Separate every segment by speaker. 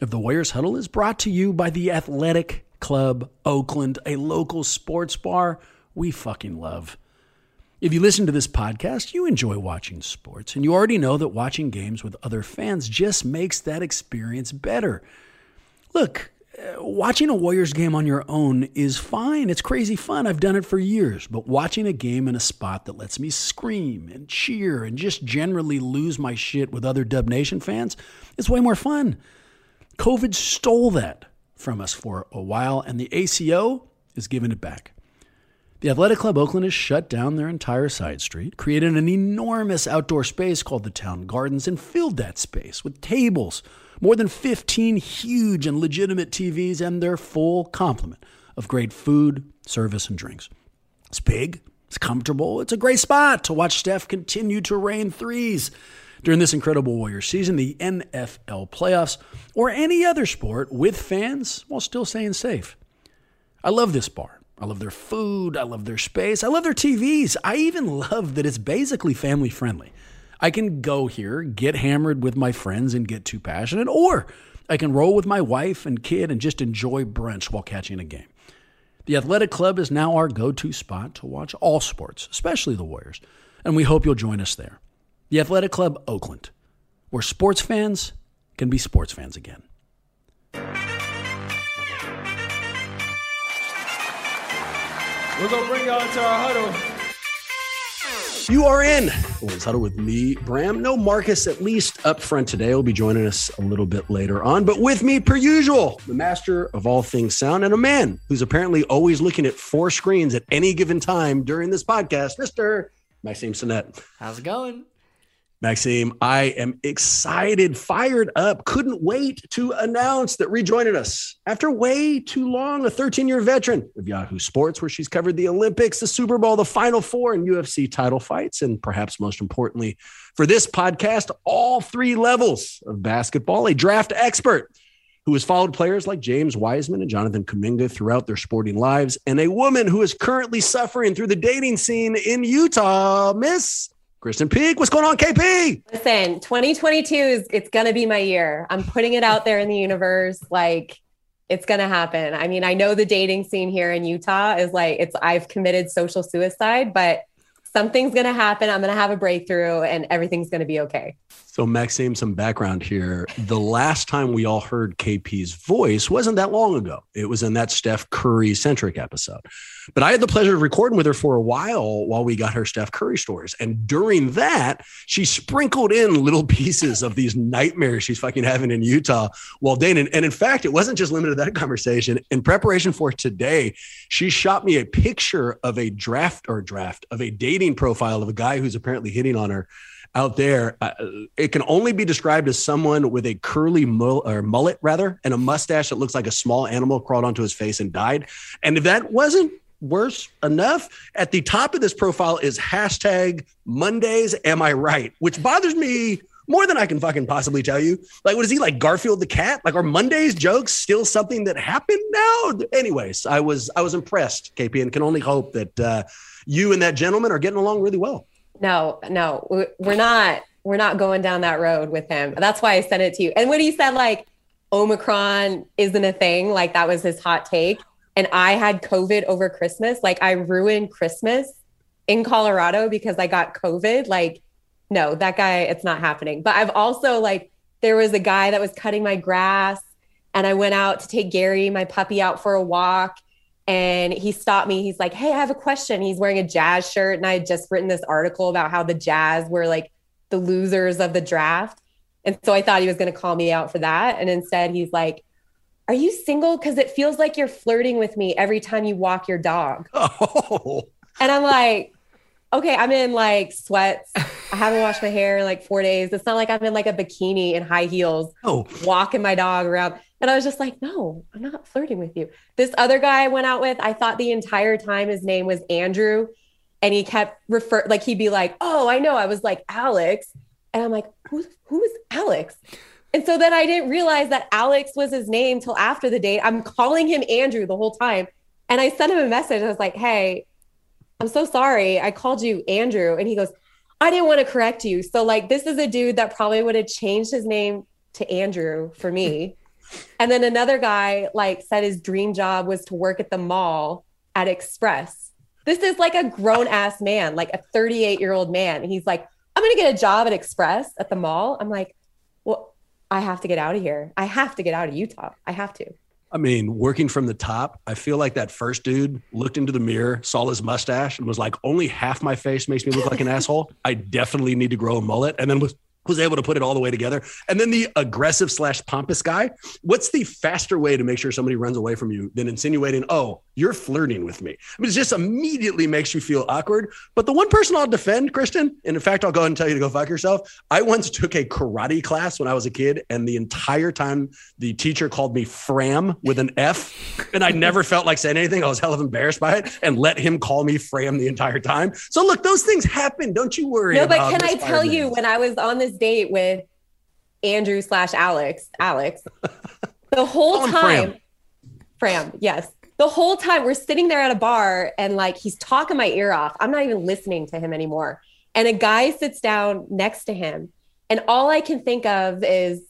Speaker 1: of the Warriors Huddle is brought to you by the Athletic Club Oakland, a local sports bar we fucking love. If you listen to this podcast, you enjoy watching sports, and you already know that watching games with other fans just makes that experience better. Look, uh, watching a Warriors game on your own is fine. It's crazy fun. I've done it for years. But watching a game in a spot that lets me scream and cheer and just generally lose my shit with other Dub Nation fans is way more fun. COVID stole that from us for a while, and the ACO is giving it back. The Athletic Club Oakland has shut down their entire side street, created an enormous outdoor space called the Town Gardens, and filled that space with tables, more than 15 huge and legitimate TVs, and their full complement of great food, service, and drinks. It's big, it's comfortable, it's a great spot to watch Steph continue to rain threes during this incredible Warriors season, the NFL playoffs, or any other sport with fans while still staying safe. I love this bar. I love their food. I love their space. I love their TVs. I even love that it's basically family friendly. I can go here, get hammered with my friends and get too passionate, or I can roll with my wife and kid and just enjoy brunch while catching a game. The Athletic Club is now our go to spot to watch all sports, especially the Warriors, and we hope you'll join us there. The Athletic Club Oakland, where sports fans can be sports fans again.
Speaker 2: We're going to bring y'all into our huddle.
Speaker 1: You are in Let's Huddle with me, Bram. No Marcus, at least up front today. He'll be joining us a little bit later on. But with me, per usual, the master of all things sound and a man who's apparently always looking at four screens at any given time during this podcast, Mr. Maxime Sinet.
Speaker 3: How's it going?
Speaker 1: Maxime, I am excited, fired up, couldn't wait to announce that rejoining us after way too long, a 13 year veteran of Yahoo Sports, where she's covered the Olympics, the Super Bowl, the Final Four, and UFC title fights, and perhaps most importantly for this podcast, all three levels of basketball, a draft expert who has followed players like James Wiseman and Jonathan Kuminga throughout their sporting lives, and a woman who is currently suffering through the dating scene in Utah, Miss Krysten Peek, what's going on, KP?
Speaker 4: Listen, 2022 is it's gonna be my year. I'm putting it out there in the universe. Like it's gonna happen. I mean, I know the dating scene here in Utah is like it's I've committed social suicide, but something's gonna happen. I'm gonna have a breakthrough and everything's gonna be okay.
Speaker 1: So, Maxime, some background here. The last time we all heard KP's voice wasn't that long ago. It was in that Steph Curry centric episode. But I had the pleasure of recording with her for a while while we got her Steph Curry stories. And during that, she sprinkled in little pieces of these nightmares she's fucking having in Utah while dating. And in fact, it wasn't just limited to that conversation. In preparation for today, she shot me a picture of a draft or draft of a dating profile of a guy who's apparently hitting on her out there, uh, it can only be described as someone with a curly mull, or mullet, rather, and a mustache that looks like a small animal crawled onto his face and died. And if that wasn't worse enough, at the top of this profile is hashtag Mondays. Am I right? Which bothers me more than I can fucking possibly tell you. Like, what is he like Garfield the cat? Like, are Mondays jokes still something that happened now? Anyways, I was I was impressed, KP, and can only hope that uh, you and that gentleman are getting along really well.
Speaker 4: No, no, we're not. We're not going down that road with him. That's why I sent it to you. And when he said like Omicron isn't a thing, like that was his hot take. And I had COVID over Christmas. Like I ruined Christmas in Colorado because I got COVID. Like, no, that guy, it's not happening. But I've also like, there was a guy that was cutting my grass and I went out to take Gary, my puppy, out for a walk. And he stopped me. He's like, Hey, I have a question. He's wearing a jazz shirt. And I had just written this article about how the jazz were like the losers of the draft. And so I thought he was going to call me out for that. And instead, he's like, Are you single? Because it feels like you're flirting with me every time you walk your dog. Oh. And I'm like, Okay, I'm in like sweats. I haven't washed my hair in like four days. It's not like I'm in like a bikini and high heels, oh. walking my dog around. And I was just like, No, I'm not flirting with you. This other guy I went out with, I thought the entire time his name was Andrew. And he kept refer like he'd be like, Oh, I know. I was like Alex. And I'm like, who's who is Alex? And so then I didn't realize that Alex was his name till after the date. I'm calling him Andrew the whole time. And I sent him a message. I was like, hey, I'm so sorry. I called you Andrew. And he goes, I didn't want to correct you. So, like, this is a dude that probably would have changed his name to Andrew for me. and then another guy, like, said his dream job was to work at the mall at Express. This is like a grown ass man, like a 38 year old man. He's like, I'm going to get a job at Express at the mall. I'm like, well, I have to get out of here. I have to get out of Utah. I have to.
Speaker 1: I mean, working from the top, I feel like that first dude looked into the mirror, saw his mustache, and was like, only half my face makes me look like an asshole. I definitely need to grow a mullet. And then was was able to put it all the way together. And then the aggressive slash pompous guy. What's the faster way to make sure somebody runs away from you than insinuating, oh, you're flirting with me? I mean, it just immediately makes you feel awkward. But the one person I'll defend, Krysten, and in fact, I'll go ahead and tell you to go fuck yourself. I once took a karate class when I was a kid, and the entire time the teacher called me Fram with an F, and I never felt like saying anything. I was hell of embarrassed by it and let him call me Fram the entire time. So look, those things happen. Don't you worry.
Speaker 4: No, but can I tell you when I was on this date with Andrew slash Alex, Alex, the whole time, Fram. Fram, yes. The whole time we're sitting there at a bar and like he's talking my ear off. I'm not even listening to him anymore. And a guy sits down next to him. And all I can think of is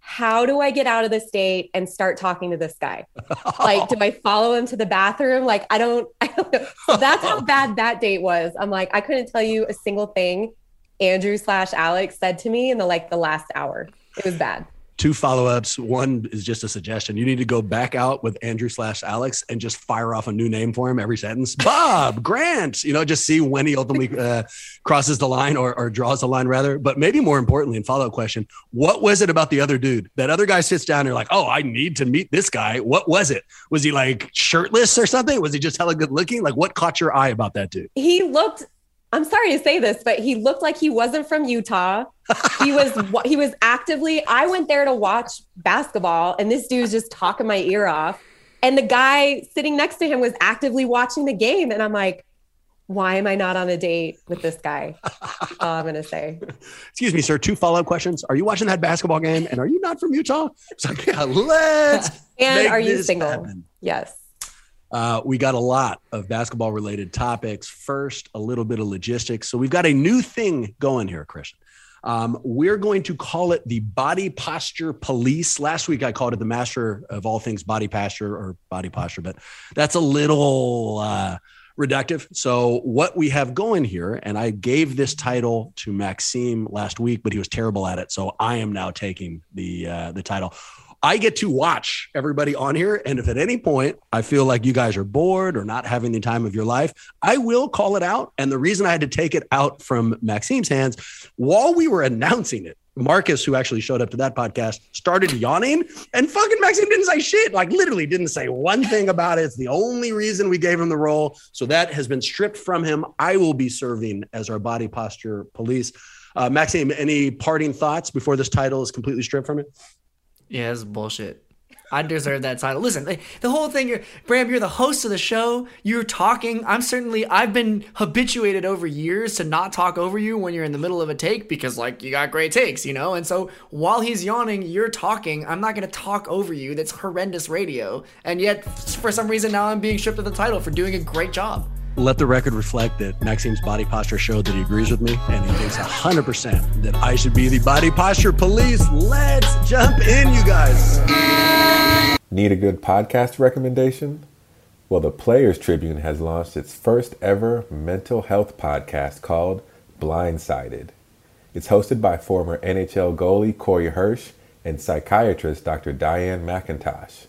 Speaker 4: how do I get out of this date and start talking to this guy? like, do I follow him to the bathroom? Like, I don't, I don't know. So that's how bad that date was. I'm like, I couldn't tell you a single thing Andrew slash Alex said to me in the like the last hour. It was bad.
Speaker 1: Two follow ups. One is just a suggestion. You need to go back out with Andrew slash Alex and just fire off a new name for him every sentence. Bob Grant. You know, just see when he ultimately uh, crosses the line or, or draws the line rather. But maybe more importantly, in follow up question, what was it about the other dude? That other guy sits down and you're like, oh, I need to meet this guy. What was it? Was he like shirtless or something? Was he just hella good looking? Like, what caught your eye about that dude?
Speaker 4: He looked I'm sorry to say this, but he looked like he wasn't from Utah. He was he was actively. I went there to watch basketball, and this dude's just talking my ear off. And the guy sitting next to him was actively watching the game, and I'm like, why am I not on a date with this guy? all I'm gonna say.
Speaker 1: Excuse me, sir. Two follow up questions. Are you watching that basketball game? And are you not from Utah? It's like, yeah, let's.
Speaker 4: and are you single? Happen. Yes.
Speaker 1: Uh, we got a lot of basketball related topics. First, a little bit of logistics. So we've got a new thing going here, Krysten. Um, we're going to call it the body posture police. Last week I called it the master of all things body posture or body posture, but that's a little uh, reductive. So what we have going here, and I gave this title to Maxime last week, but he was terrible at it. So I am now taking the uh, the title. I get to watch everybody on here. And if at any point I feel like you guys are bored or not having the time of your life, I will call it out. And the reason I had to take it out from Maxime's hands while we were announcing it, Marcus, who actually showed up to that podcast, started yawning, and fucking Maxime didn't say shit. Like literally didn't say one thing about it. It's the only reason we gave him the role. So that has been stripped from him. I will be serving as our body posture police. Uh, Maxime, any parting thoughts before this title is completely stripped from it?
Speaker 3: Yeah, it's bullshit. I deserve that title. Listen, the whole thing, you're, Bram, you're the host of the show. You're talking. I'm certainly, I've been habituated over years to not talk over you when you're in the middle of a take because, like, you got great takes, you know? And so while he's yawning, you're talking. I'm not going to talk over you. That's horrendous radio. And yet, for some reason, now I'm being stripped of the title for doing a great job
Speaker 1: let the record reflect that Maxime's body posture showed that he agrees with me and he thinks 100% that I should be the body posture police. Let's jump in, you guys.
Speaker 5: Need a good podcast recommendation? Well, the Players Tribune has launched its first ever mental health podcast called Blindsided. It's hosted by former NHL goalie Corey Hirsch and psychiatrist Dr. Diane McIntosh.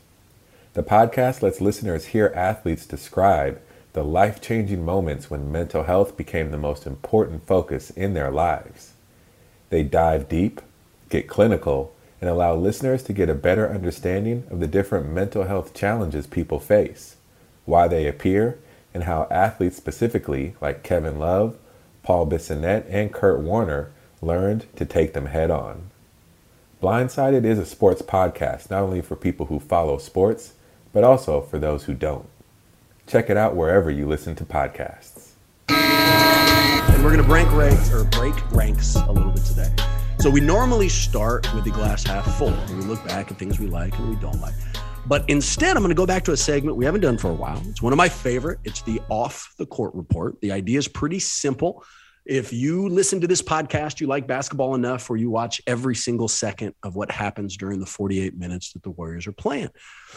Speaker 5: The podcast lets listeners hear athletes describe the life changing moments when mental health became the most important focus in their lives. They dive deep, get clinical, and allow listeners to get a better understanding of the different mental health challenges people face, why they appear, and how athletes specifically, like Kevin Love, Paul Bissonnette, and Kurt Warner, learned to take them head on. Blindsided is a sports podcast not only for people who follow sports, but also for those who don't. Check it out wherever you listen to podcasts.
Speaker 1: And we're going to rank rank or break ranks a little bit today. So we normally start with the glass half full. And we look back at things we like and we don't like. But instead, I'm going to go back to a segment we haven't done for a while. It's one of my favorite. It's the off the court report. The idea is pretty simple. If you listen to this podcast, you like basketball enough, or you watch every single second of what happens during the 48 minutes that the Warriors are playing.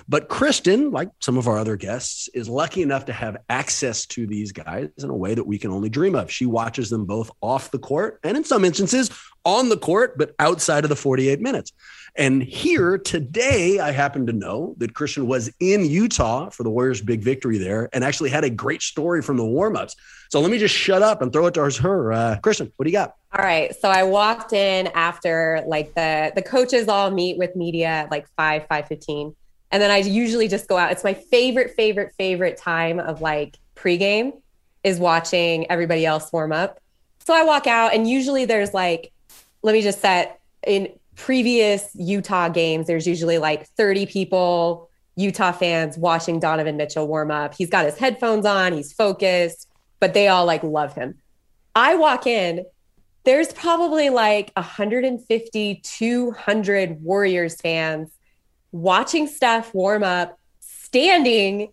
Speaker 1: But Krysten, like some of our other guests, is lucky enough to have access to these guys in a way that we can only dream of. She watches them both off the court and, in some instances, on the court, but outside of the 48 minutes. And here today, I happen to know that Krysten was in Utah for the Warriors' big victory there and actually had a great story from the warmups. So let me just shut up and throw it towards her. Uh, Krysten, what do you got?
Speaker 4: All right. So I walked in after like the the coaches all meet with media at like five, five fifteen. And then I usually just go out. It's my favorite, favorite, favorite time of like pregame is watching everybody else warm up. So I walk out and usually there's like, let me just set in previous Utah games, there's usually like 30 people, Utah fans watching Donovan Mitchell warm up. He's got his headphones on, he's focused, but they all like love him. I walk in, there's probably like 150, 200 Warriors fans watching Steph warm up, standing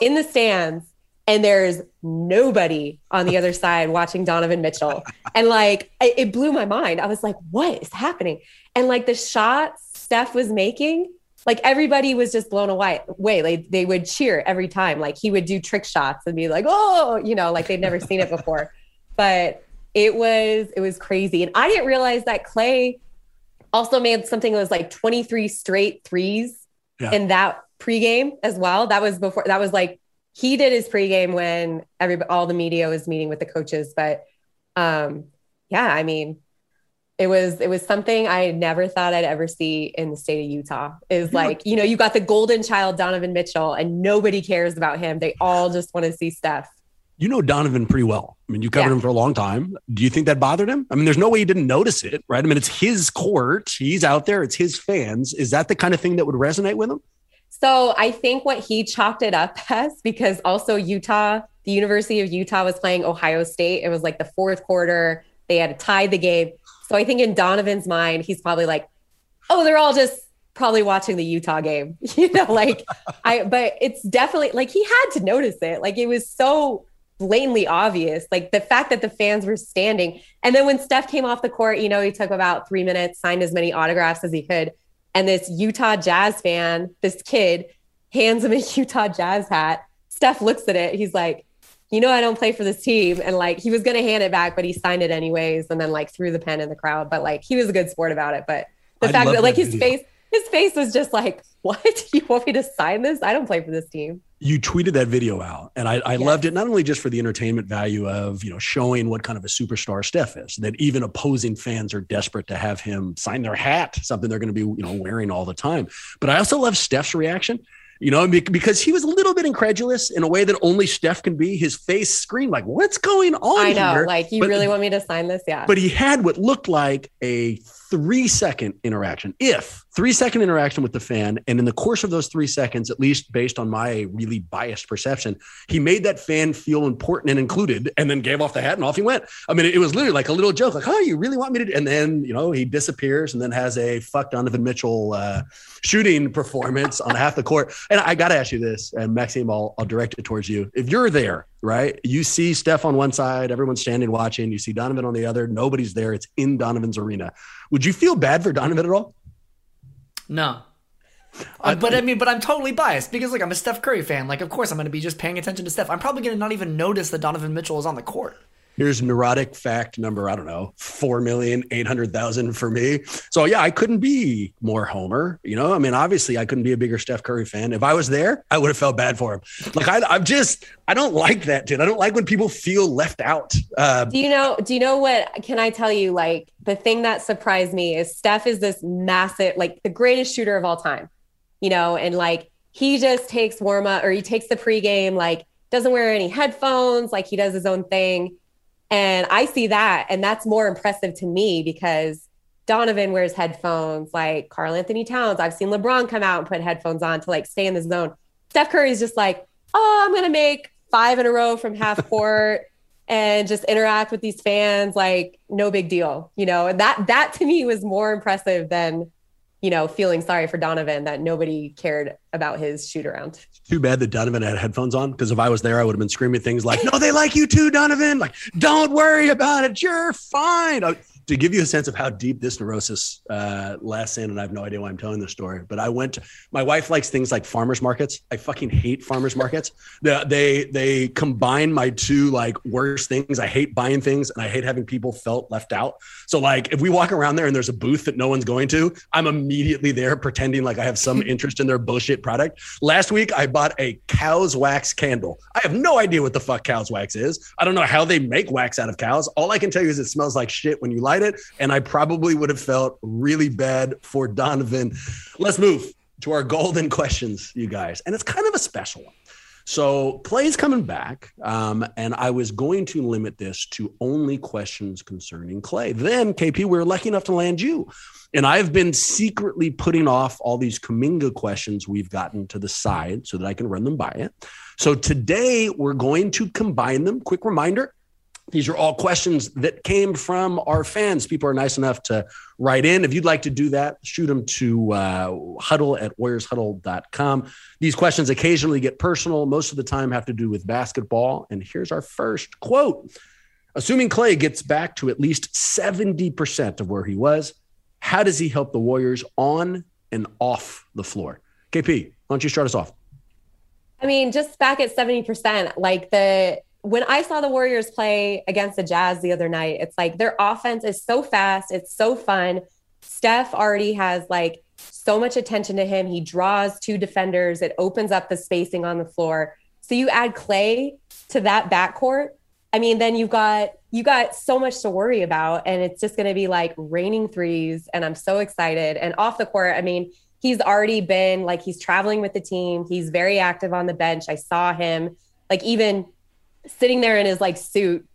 Speaker 4: in the stands and there's nobody on the other side watching Donovan Mitchell. And like, it blew my mind. I was like, what is happening? And like the shots Steph was making, like everybody was just blown away. Way like they would cheer every time. Like he would do trick shots and be like, oh, you know, like they'd never seen it before. But it was it was crazy. And I didn't realize that Klay also made something that was like 23 straight threes yeah. in that pregame as well. That was before that was like he did his pregame when every all the media was meeting with the coaches. But um, yeah, I mean, it was it was something I never thought I'd ever see in the state of Utah. Is like you know you got the golden child Donovan Mitchell, and nobody cares about him. They all just want to see Steph.
Speaker 1: You know Donovan pretty well. I mean, you covered yeah. him for a long time. Do you think that bothered him? I mean, there's no way he didn't notice it, right? I mean, it's his court. He's out there. It's his fans. Is that the kind of thing that would resonate with him?
Speaker 4: So I think what he chalked it up as because also Utah, the University of Utah was playing Ohio State. It was like the fourth quarter. They had tied the game. So I think in Donovan's mind, he's probably like, oh, they're all just probably watching the Utah game. you know, like I but it's definitely like he had to notice it. Like it was so blatantly obvious. Like the fact that the fans were standing. And then when Steph came off the court, you know, he took about three minutes, signed as many autographs as he could. And this Utah Jazz fan, this kid, hands him a Utah Jazz hat. Steph looks at it. He's like, you know, I don't play for this team. And like, he was going to hand it back, but he signed it anyways. And then like threw the pen in the crowd. But like, he was a good sport about it. But the I fact that like his video. face, his face was just like, what? You want me to sign this? I don't play for this team
Speaker 1: you tweeted that video out and I, I yes. loved it not only just for the entertainment value of you know showing what kind of a superstar Steph is that even opposing fans are desperate to have him sign their hat something they're going to be you know wearing all the time but I also love Steph's reaction you know because he was a little bit incredulous in a way that only Steph can be his face screamed like what's going on
Speaker 4: I know
Speaker 1: here?
Speaker 4: like you but, really want me to sign this yeah
Speaker 1: but he had what looked like a three second interaction if three second interaction with the fan. And in the course of those three seconds, at least based on my really biased perception, he made that fan feel important and included and then gave off the hat and off he went. I mean, it was literally like a little joke, like, oh, you really want me to? And then, you know, he disappears and then has a fuck Donovan Mitchell uh, shooting performance on half the court. And I got to ask you this, and Maxime, I'll, I'll direct it towards you. If you're there, right? You see Steph on one side, everyone's standing watching. You see Donovan on the other. Nobody's there. It's in Donovan's arena. Would you feel bad for Donovan at all?
Speaker 3: No. Uh, but I mean, but I'm totally biased because like I'm a Steph Curry fan. Like, of course, I'm going to be just paying attention to Steph. I'm probably going to not even notice that Donovan Mitchell is on the court.
Speaker 1: Here's neurotic fact number, I don't know, 4,800,000 for me. So yeah, I couldn't be more Homer. You know, I mean, obviously I couldn't be a bigger Steph Curry fan. If I was there, I would have felt bad for him. Like I, I'm just, I don't like that, dude. I don't like when people feel left out. Uh,
Speaker 4: Do you know? Do you know what? Can I tell you? Like the thing that surprised me is Steph is this massive, like the greatest shooter of all time. You know, and like he just takes warm up or he takes the pregame, like doesn't wear any headphones, like he does his own thing. And I see that, and that's more impressive to me because Donovan wears headphones, like Karl Anthony Towns. I've seen LeBron come out and put headphones on to like stay in the zone. Steph Curry's just like, oh, I'm gonna make five in a row from half court and just interact with these fans like no big deal, you know. And that that to me was more impressive than you know, feeling sorry for Donovan that nobody cared about his shoot around.
Speaker 1: Too bad that Donovan had headphones on because if I was there, I would have been screaming things like, No, they like you too, Donovan. Like, don't worry about it. You're fine. Uh, to give you a sense of how deep this neurosis uh, lasts in, and I have no idea why I'm telling this story, but I went. To, my wife likes things like farmers markets. I fucking hate farmers markets. they, they they combine my two like worst things. I hate buying things, and I hate having people felt left out. So like, if we walk around there and there's a booth that no one's going to, I'm immediately there pretending like I have some interest in their bullshit product. Last week, I bought a cow's wax candle. I have no idea what the fuck cow's wax is. I don't know how they make wax out of cows. All I can tell you is it smells like shit when you light it. And I probably would have felt really bad for Donovan. Let's move to our golden questions, you guys. And it's kind of a special one. So Klay's coming back, um, and I was going to limit this to only questions concerning Klay. Then, KP, we were lucky enough to land you. And I've been secretly putting off all these Kuminga questions we've gotten to the side so that I can run them by it. So today we're going to combine them. Quick reminder these are all questions that came from our fans. People are nice enough to write in. If you'd like to do that, shoot them to uh, huddle at warriorshuddle.com. These questions occasionally get personal, most of the time have to do with basketball. And here's our first quote Assuming Klay gets back to at least 70% of where he was, how does he help the Warriors on and off the floor? KP, why don't you start us off?
Speaker 4: I mean, just back at 70%, like the when I saw the Warriors play against the Jazz the other night, it's like their offense is so fast, it's so fun. Steph already has like so much attention to him. He draws two defenders, it opens up the spacing on the floor. So you add Klay to that backcourt. I mean, then you've got you got so much to worry about and it's just going to be like raining threes and I'm so excited. And off the court, I mean, he's already been like he's traveling with the team. He's very active on the bench. I saw him like even sitting there in his like suit,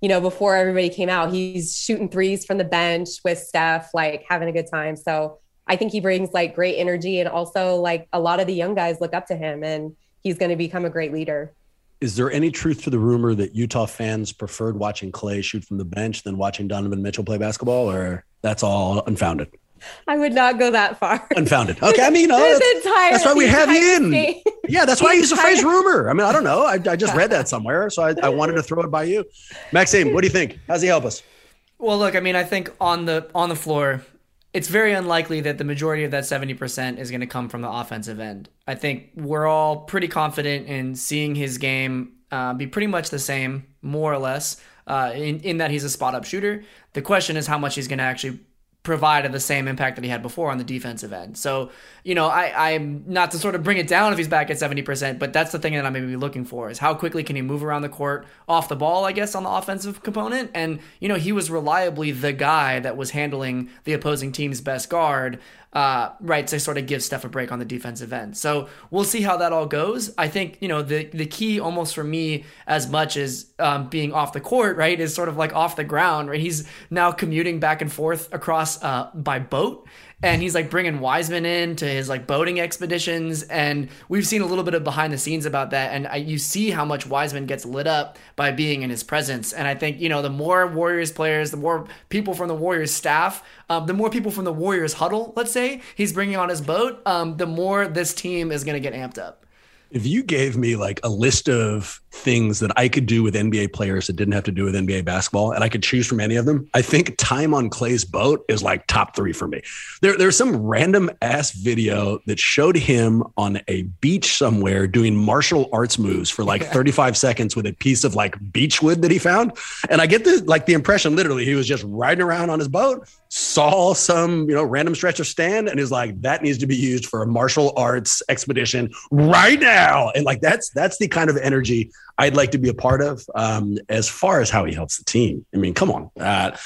Speaker 4: you know, before everybody came out, he's shooting threes from the bench with Steph, like having a good time. So I think he brings like great energy and also like a lot of the young guys look up to him and he's going to become a great leader.
Speaker 1: Is there any truth to the rumor that Utah fans preferred watching Klay shoot from the bench than watching Donovan Mitchell play basketball, or that's all unfounded?
Speaker 4: I would not go that far.
Speaker 1: Unfounded. Okay, I mean, oh, that's, that's, why we have you in. Yeah, that's why I use the phrase rumor. I mean, I don't know. I, I just read that somewhere, so I, I wanted to throw it by you. Maxime, what do you think? How's he help us?
Speaker 3: Well, look, I mean, I think on the on the floor, it's very unlikely that the majority of that 70% is going to come from the offensive end. I think we're all pretty confident in seeing his game uh, be pretty much the same, more or less, uh, in, in that he's a spot up shooter. The question is how much he's going to actually provided the same impact that he had before on the defensive end. So, you know, I, I'm not to sort of bring it down if he's back at 70%, but that's the thing that I'm maybe looking for is how quickly can he move around the court off the ball, I guess, on the offensive component. And, you know, he was reliably the guy that was handling the opposing team's best guard uh, right, to sort of give Steph a break on the defensive end. So we'll see how that all goes. I think, you know, the, the key almost for me, as much as um, being off the court, right, is sort of like off the ground, right? He's now commuting back and forth across uh, by boat and he's like bringing Wiseman in to his like boating expeditions, and we've seen a little bit of behind the scenes about that, and I, you see how much Wiseman gets lit up by being in his presence, and I think you know the more Warriors players, the more people from the Warriors staff, um, the more people from the Warriors huddle, let's say he's bringing on his boat, um, the more this team is going to get amped up.
Speaker 1: If you gave me like a list of things that I could do with NBA players that didn't have to do with NBA basketball, and I could choose from any of them, I think time on Klay's boat is like top three for me. There, there's some random ass video that showed him on a beach somewhere doing martial arts moves for like 35 seconds with a piece of like beechwood that he found. And I get the like the impression literally he was just riding around on his boat, saw some, you know, random stretch of stand, and is like, that needs to be used for a martial arts expedition right now. And like that's that's the kind of energy I'd like to be a part of. Um, as far as how he helps the team, I mean, come on, uh,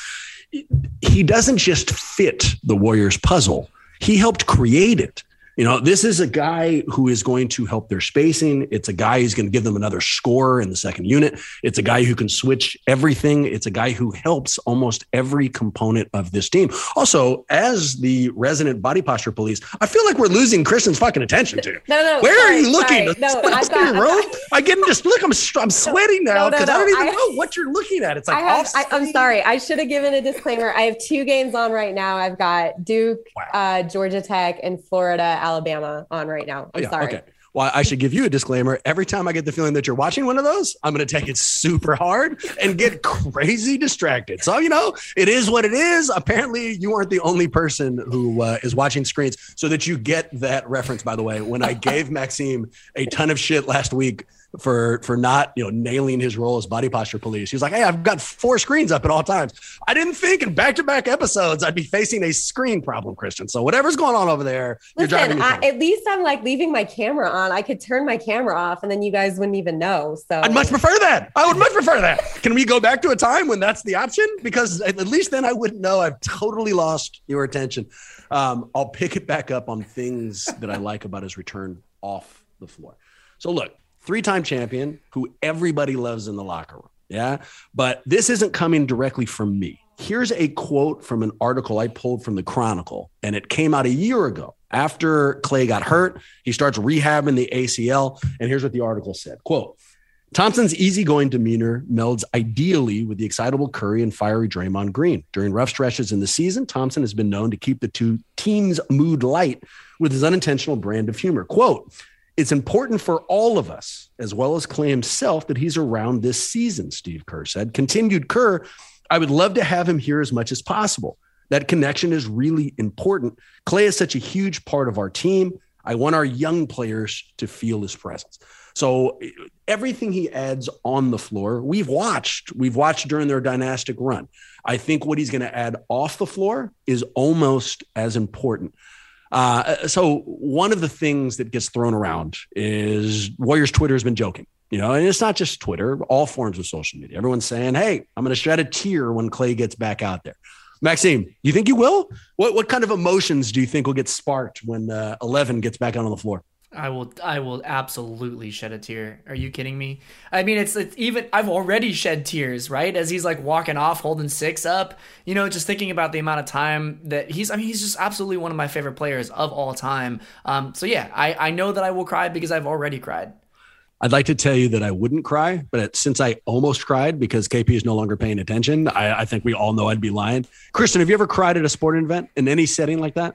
Speaker 1: he doesn't just fit the Warriors puzzle; he helped create it. You know, this is a guy who is going to help their spacing. It's a guy who's going to give them another score in the second unit. It's a guy who can switch everything. It's a guy who helps almost every component of this team. Also, as the resident body posture police, I feel like we're losing Krysten's fucking attention to.
Speaker 4: No, no.
Speaker 1: Where
Speaker 4: sorry,
Speaker 1: are you looking?
Speaker 4: sorry. No, I've got,
Speaker 1: room?
Speaker 4: got-
Speaker 1: I get just look. I'm I'm sweating now
Speaker 4: no,
Speaker 1: because
Speaker 4: no,
Speaker 1: I don't even
Speaker 4: I-
Speaker 1: know what you're looking at. It's like
Speaker 4: I have,
Speaker 1: off
Speaker 4: I, I'm sorry. I should have given a disclaimer. I have two games on right now. I've got Duke,
Speaker 1: Wow.
Speaker 4: uh, Georgia Tech, and Florida, Alabama on right now. I'm
Speaker 1: Yeah,
Speaker 4: sorry.
Speaker 1: Okay. Well, I should give you a disclaimer. Every time I get the feeling that you're watching one of those, I'm going to take it super hard and get crazy distracted. So, you know, it is what it is. Apparently, you aren't the only person who uh, is watching screens so that you get that reference, by the way. When I gave Maxime a ton of shit last week for for not you know nailing his role as body posture police. He was like, "Hey, I've got four screens up at all times." I didn't think in back to back episodes I'd be facing a screen problem, Krysten. So whatever's going on over there, you're driving
Speaker 4: Listen, I, at least I'm like leaving my camera on. I could turn my camera off, and then you guys wouldn't even know. So
Speaker 1: I'd much prefer that. I would much prefer that. Can we go back to a time when that's the option? Because at at least then I wouldn't know I've totally lost your attention. Um, I'll pick it back up on things that I like about his return off the floor. So look, three-time champion who everybody loves in the locker room. Yeah. But this isn't coming directly from me. Here's a quote from an article I pulled from the Chronicle, and it came out a year ago. After Klay got hurt, he starts rehabbing the ACL. And here's what the article said quote, Thompson's easygoing demeanor melds ideally with the excitable Curry and fiery Draymond Green. During rough stretches in the season, Thompson has been known to keep the two teams' mood light with his unintentional brand of humor. Quote, it's important for all of us, as well as Klay himself, that he's around this season, Steve Kerr said. Continued Kerr, I would love to have him here as much as possible. That connection is really important. Klay is such a huge part of our team. I want our young players to feel his presence. So everything he adds on the floor, we've watched. We've watched during their dynastic run. I think what he's going to add off the floor is almost as important. Uh, so one of the things that gets thrown around is Warriors Twitter has been joking, you know, and it's not just Twitter, all forms of social media. Everyone's saying, "Hey, I'm going to shed a tear when Klay gets back out there." Maxime, you think you will? What what kind of emotions do you think will get sparked when uh, Eleven gets back out on the floor?
Speaker 3: I will I will absolutely shed a tear. Are you kidding me? I mean it's it's even I've already shed tears, right? As he's like walking off holding six up, you know, just thinking about the amount of time that he's I mean he's just absolutely one of my favorite players of all time. Um so yeah, I I know that I will cry because I've already cried.
Speaker 1: I'd like to tell you that I wouldn't cry, but since I almost cried because KP is no longer paying attention, I, I think we all know I'd be lying. Krysten, have you ever cried at a sporting event in any setting like that?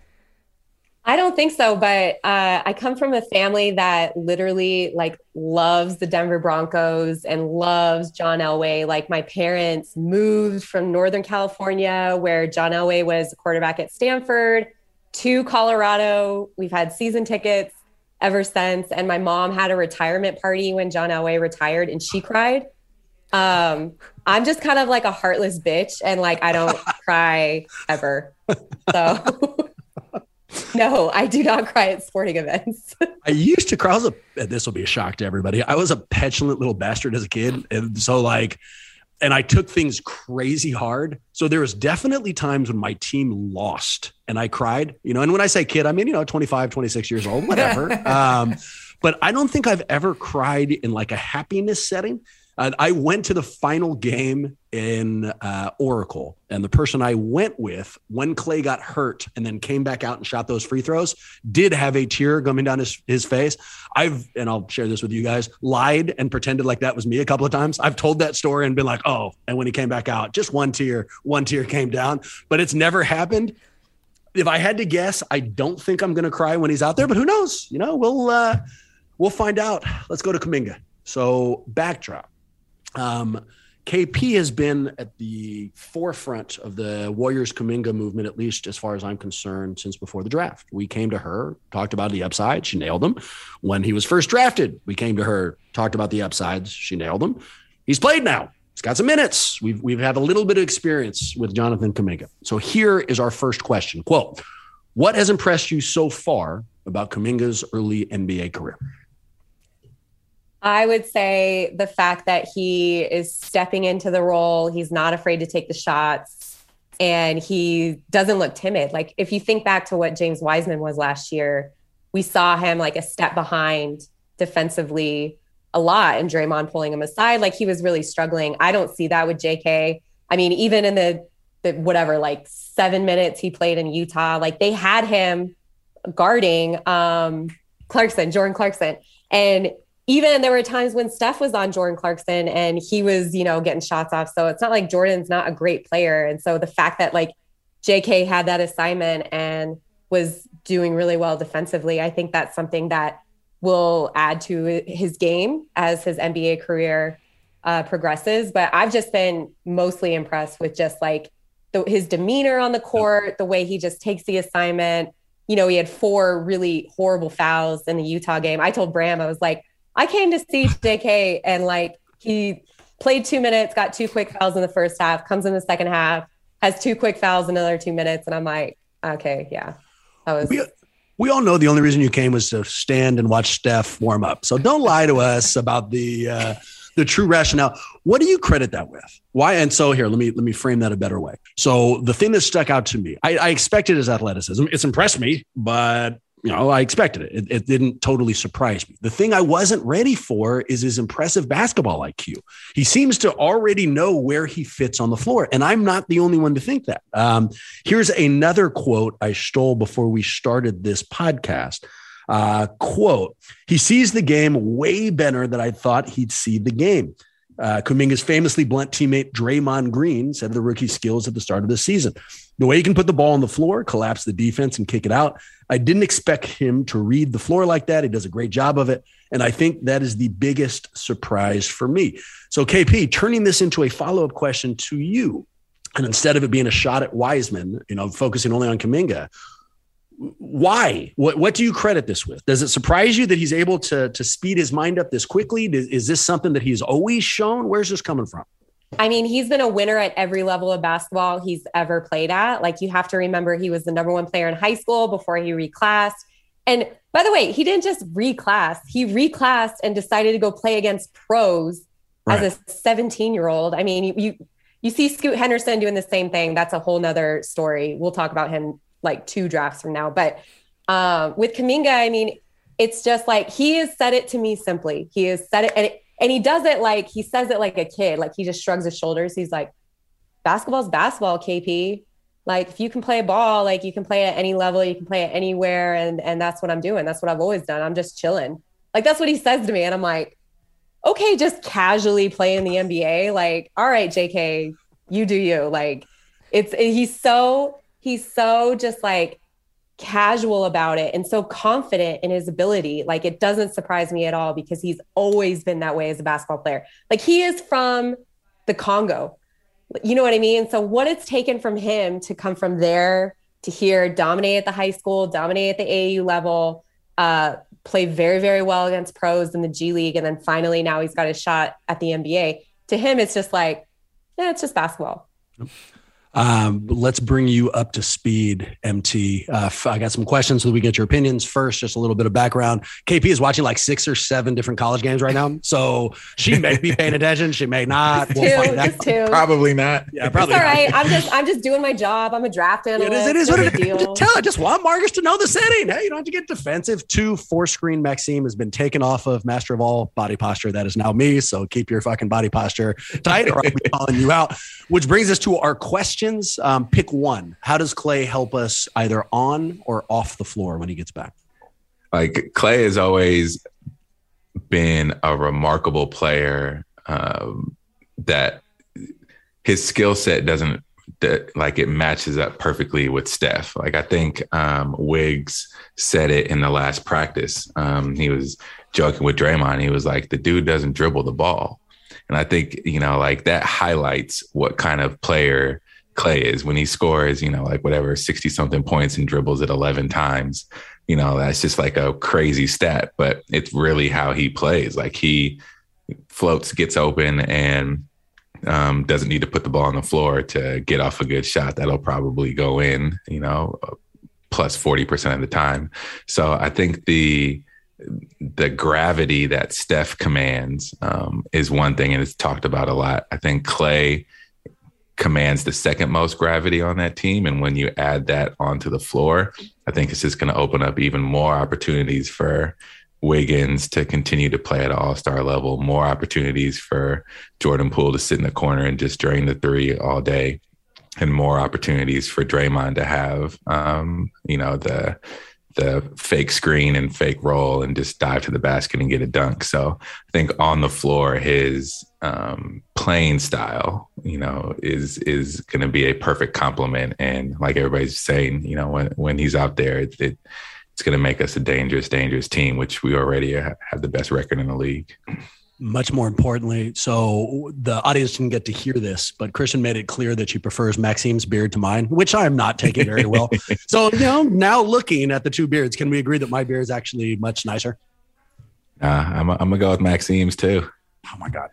Speaker 4: I don't think so, but uh, I come from a family that literally like loves the Denver Broncos and loves John Elway. Like my parents moved from Northern California, where John Elway was a quarterback at Stanford, to Colorado. We've had season tickets ever since, and my mom had a retirement party when John Elway retired, and she cried. Um, I'm just kind of like a heartless bitch, and like I don't cry ever. So. No, I do not cry at sporting events.
Speaker 1: I used to cry. I was a, this will be a shock to everybody. I was a petulant little bastard as a kid. And so, like, and I took things crazy hard. So there was definitely times when my team lost and I cried, you know, and when I say kid, I mean, you know, 25, 26 years old, whatever. um, but I don't think I've ever cried in like a happiness setting. Uh, I went to the final game in uh, Oracle, and the person I went with when Klay got hurt and then came back out and shot those free throws did have a tear coming down his, his face. I've, and I'll share this with you guys, lied and pretended like that was me a couple of times. I've told that story and been like, oh, and when he came back out, just one tear, one tear came down, but it's never happened. If I had to guess, I don't think I'm going to cry when he's out there, but who knows? You know, we'll, uh, we'll find out. Let's go to Kuminga. So, backdrop. Um, KP has been at the forefront of the Warriors Kuminga movement, at least as far as I'm concerned, since before the draft. We came to her, talked about the upside. She nailed them. When he was first drafted, we came to her, talked about the upsides. She nailed them. He's played now. He's got some minutes. We've, we've had a little bit of experience with Jonathan Kuminga. So here is our first question. Quote, what has impressed you so far about Kuminga's early NBA career?
Speaker 4: I would say the fact that he is stepping into the role, he's not afraid to take the shots, and he doesn't look timid. Like if you think back to what James Wiseman was last year, we saw him like a step behind defensively a lot and Draymond pulling him aside. Like he was really struggling. I don't see that with JK. I mean, even in the, the whatever, like seven minutes he played in Utah, like they had him guarding um Clarkson, Jordan Clarkson. And even there were times when Steph was on Jordan Clarkson and he was, you know, getting shots off. So it's not like Jordan's not a great player. And so the fact that like JK had that assignment and was doing really well defensively, I think that's something that will add to his game as his NBA career uh, progresses. But I've just been mostly impressed with just like the, his demeanor on the court, the way he just takes the assignment. You know, he had four really horrible fouls in the Utah game. I told Bram, I was like, I came to see JK and like he played two minutes, got two quick fouls in the first half, comes in the second half, has two quick fouls, another two minutes. And I'm like, okay, yeah. That was.
Speaker 1: We, we all know the only reason you came was to stand and watch Steph warm up. So don't lie to us about the uh, the true rationale. What do you credit that with? Why? And so here, let me let me frame that a better way. So the thing that stuck out to me, I, I expected his athleticism. It's impressed me, but you know, I expected it. it. it. didn't totally surprise me. The thing I wasn't ready for is his impressive basketball IQ. He seems to already know where he fits on the floor. And I'm not the only one to think that. Um, here's another quote I stole before we started this podcast. Uh, quote, he sees the game way better than I thought he'd see the game. Uh, Kuminga's famously blunt teammate Draymond Green said the rookie skills at the start of the season. The way he can put the ball on the floor, collapse the defense, and kick it out. I didn't expect him to read the floor like that. He does a great job of it. And I think that is the biggest surprise for me. So, KP, turning this into a follow up question to you, and instead of it being a shot at Wiseman, you know, focusing only on Kuminga, why? What, what do you credit this with? Does it surprise you that he's able to, to speed his mind up this quickly? Is this something that he's always shown? Where's this coming from?
Speaker 4: I mean, he's been a winner at every level of basketball he's ever played at. Like, you have to remember he was the number one player in high school before he reclassed. And by the way, he didn't just reclass, he reclassed and decided to go play against pros right. as a 17 year old. I mean, you, you, you see Scoot Henderson doing the same thing. That's a whole nother story. We'll talk about him like two drafts from now. But um, with Kuminga, I mean, it's just like he has said it to me simply. He has said it, and it, and he does it like he says it like a kid. Like he just shrugs his shoulders. He's like, basketball's basketball, KP. Like if you can play ball, like you can play at any level, you can play it anywhere. And and that's what I'm doing. That's what I've always done. I'm just chilling. Like that's what he says to me. And I'm like, okay, just casually play in the NBA. Like, all right, JK, you do you. Like it's he's so he's so just like casual about it and so confident in his ability. Like it doesn't surprise me at all because he's always been that way as a basketball player. Like he is from the Congo. You know what I mean? So what it's taken from him to come from there to here, dominate at the high school, dominate at the AAU level, uh, play very, very well against pros in the G League, and then finally now he's got a shot at the NBA. To him, it's just like, yeah, it's just basketball.
Speaker 1: Um, let's bring you up to speed, MT. Uh, I got some questions so we get your opinions first. Just a little bit of background. KP is watching like six or seven different college games right now, so she may be paying attention. She may not.
Speaker 4: Just we'll two, just two.
Speaker 5: Probably not.
Speaker 4: Yeah, probably. It's all right. I'm just I'm just doing my job. I'm a draft analyst.
Speaker 1: It is, it is what it is. Just tell. I just want Marcus to know the setting. Hey, you don't have to get defensive. Two four screen Maxime has been taken off of Master of All Body Posture. That is now me. So keep your fucking body posture tight, or I'll be calling you out. Which brings us to our questions. Um, pick one. How does Klay help us either on or off the floor when he gets back?
Speaker 5: Like Klay has always been a remarkable player um, that his skill set doesn't
Speaker 6: like it matches up perfectly with Steph. Like I think um, Wiggs said it in the last practice. Um, he was joking with Draymond. He was like, the dude doesn't dribble the ball. And I think, you know, like that highlights what kind of player Klay is when he scores, you know, like whatever, 60 something points and dribbles it 11 times. You know, that's just like a crazy stat, but it's really how he plays. Like he floats, gets open, and um, doesn't need to put the ball on the floor to get off a good shot. That'll probably go in, you know, plus 40% of the time. So I think the, the gravity that Steph commands um, is one thing, and it's talked about a lot. I think Klay commands the second most gravity on that team, and when you add that onto the floor, I think it's just going to open up even more opportunities for Wiggins to continue to play at an all star level, more opportunities for Jordan Poole to sit in the corner and just drain the three all day, and more opportunities for Draymond to have, um, you know, the the fake screen and fake roll and just dive to the basket and get a dunk. So I think on the floor, his um, playing style, you know, is is going to be a perfect complement. And like everybody's saying, you know, when when he's out there, it, it it's going to make us a dangerous, dangerous team, which we already have the best record in the league.
Speaker 1: Much more importantly, so the audience didn't get to hear this, but Krysten made it clear that she prefers Maxime's beard to mine, which I'm not taking very well. so, you know, now looking at the two beards, can we agree that my beard is actually much nicer?
Speaker 6: Uh, I'm, I'm gonna go with Maxime's too.
Speaker 1: Oh my god!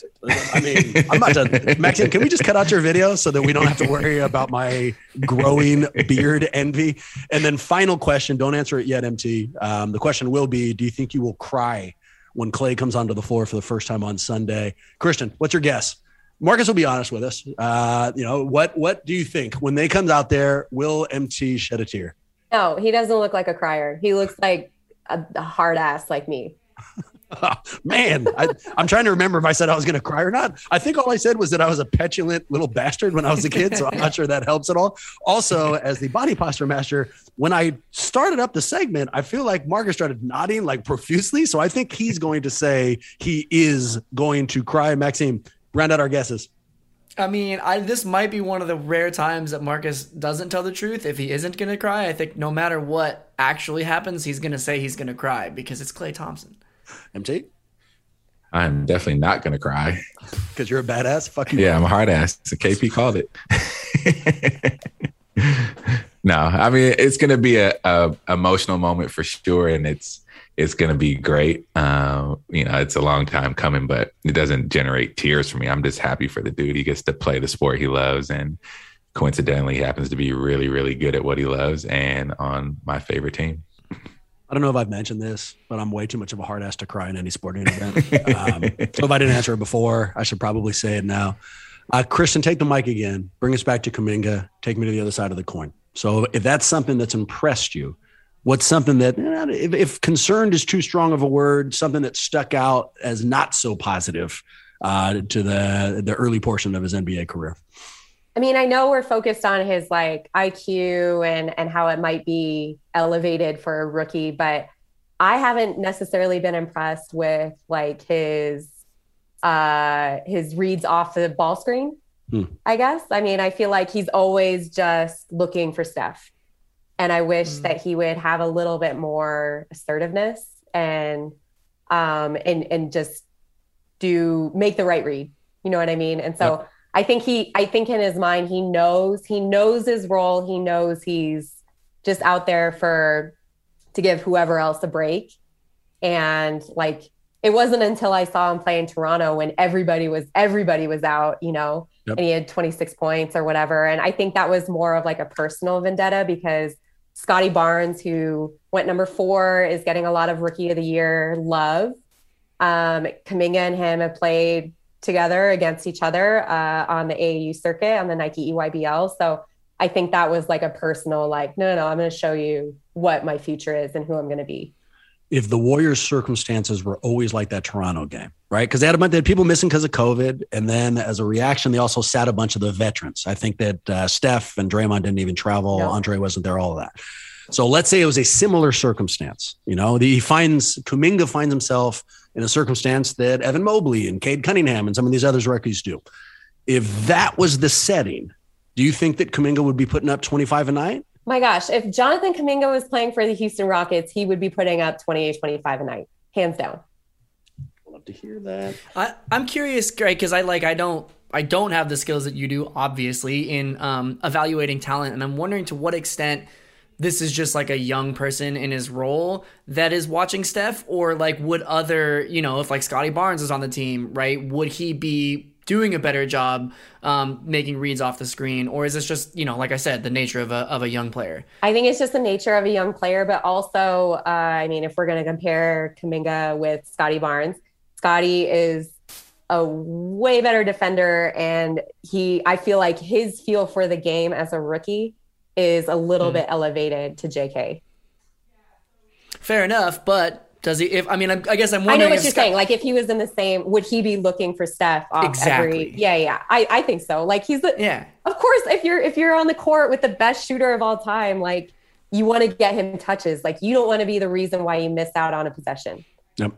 Speaker 1: I mean, I'm not done. Maxime, can we just cut out your video so that we don't have to worry about my growing beard envy? And then, final question. Don't answer it yet, MT. Um, the question will be: Do you think you will cry when Klay comes onto the floor for the first time on Sunday? Krysten, what's your guess? Marcus will be honest with us. Uh, you know what? What do you think when they comes out there? Will MT shed a tear?
Speaker 4: No, he doesn't look like a crier. He looks like a, a hard ass like me.
Speaker 1: man, I, am trying to remember if I said I was going to cry or not. I think all I said was that I was a petulant little bastard when I was a kid, so I'm not sure that helps at all. Also, as the body posture master, when I started up the segment, I feel like Marcus started nodding like profusely, so I think he's going to say he is going to cry. Maxime, round out our guesses.
Speaker 3: I mean, I this might be one of the rare times that Marcus doesn't tell the truth. If he isn't gonna cry, I think no matter what actually happens, he's gonna say he's gonna cry because it's Klay Thompson.
Speaker 1: MT?
Speaker 6: I'm definitely not going to cry.
Speaker 1: Because you're a badass? Fuck you.
Speaker 6: Yeah, I'm a hard ass. So KP called it. no, I mean, it's going to be a, a, emotional moment for sure. And it's, it's going to be great. Uh, you know, it's a long time coming, but it doesn't generate tears for me. I'm just happy for the dude. He gets to play the sport he loves and coincidentally happens to be really, really good at what he loves and on my favorite team.
Speaker 1: I don't know if I've mentioned this, but I'm way too much of a hard ass to cry in any sporting event. Um, so if I didn't answer it before, I should probably say it now. Uh, Krysten, take the mic again. Bring us back to Kuminga. Take me to the other side of the coin. So if that's something that's impressed you, what's something that, if, if concerned is too strong of a word, something that stuck out as not so positive uh, to the the early portion of his NBA career?
Speaker 4: I mean, I know we're focused on his like IQ and and how it might be elevated for a rookie, but I haven't necessarily been impressed with like his uh his reads off the ball screen. Hmm. I guess. I mean, I feel like he's always just looking for stuff. And I wish hmm. that he would have a little bit more assertiveness and um and and just do make the right read. You know what I mean? And so yep I think he I think in his mind he knows he knows his role. He knows he's just out there for to give whoever else a break. And like it wasn't until I saw him play in Toronto when everybody was everybody was out, you know, yep. and he had 26 points or whatever. And I think that was more of like a personal vendetta because Scottie Barnes, who went number four, is getting a lot of rookie of the year love. Um, Kuminga and him have played together against each other uh, on the AAU circuit on the Nike EYBL. So I think that was like a personal, like, no, no, no I'm going to show you what my future is and who I'm going to be.
Speaker 1: If the Warriors' circumstances were always like that Toronto game, right? Because they had a bunch, they had people missing because of COVID, and then as a reaction, they also sat a bunch of the veterans. I think that uh, Steph and Draymond didn't even travel. No. Andre wasn't there. All of that. So let's say it was a similar circumstance. You know, the, he finds Kuminga finds himself in a circumstance that Evan Mobley and Cade Cunningham and some of these others rookies do. If that was the setting, Do you think that Kuminga would be putting up 25 a night?
Speaker 4: My gosh, if Jonathan Kuminga was playing for the Houston Rockets, he would be putting up 28, 25 a night, hands down.
Speaker 1: i Love to hear that.
Speaker 3: I, I'm curious, Greg, because I like I don't I don't have the skills that you do, obviously, in um, evaluating talent, and I'm wondering to what extent this is just like a young person in his role that is watching Steph, or like would other, you know, if like Scottie Barnes is on the team, right? Would he be doing a better job um, making reads off the screen, or is this just, you know, like I said, the nature of a of a young player?
Speaker 4: I think it's just the nature of a young player, but also, uh, I mean, if we're going to compare Kuminga with Scottie Barnes, Scottie is a way better defender and he I feel like his feel for the game as a rookie is a little mm. bit elevated to JK.
Speaker 3: Fair enough, but does he? If I mean, I, I guess I'm
Speaker 4: wondering. I know
Speaker 3: what
Speaker 4: you're Scott, saying. Like, if he was in the same, would he be looking for Steph off
Speaker 3: exactly.
Speaker 4: every? Yeah, yeah. I, I think so. Like, he's the.
Speaker 3: Yeah.
Speaker 4: Of course, if you're if you're on the court with the best shooter of all time, like you want to get him touches. Like, you don't want to be the reason why you miss out on a possession.
Speaker 1: Yep.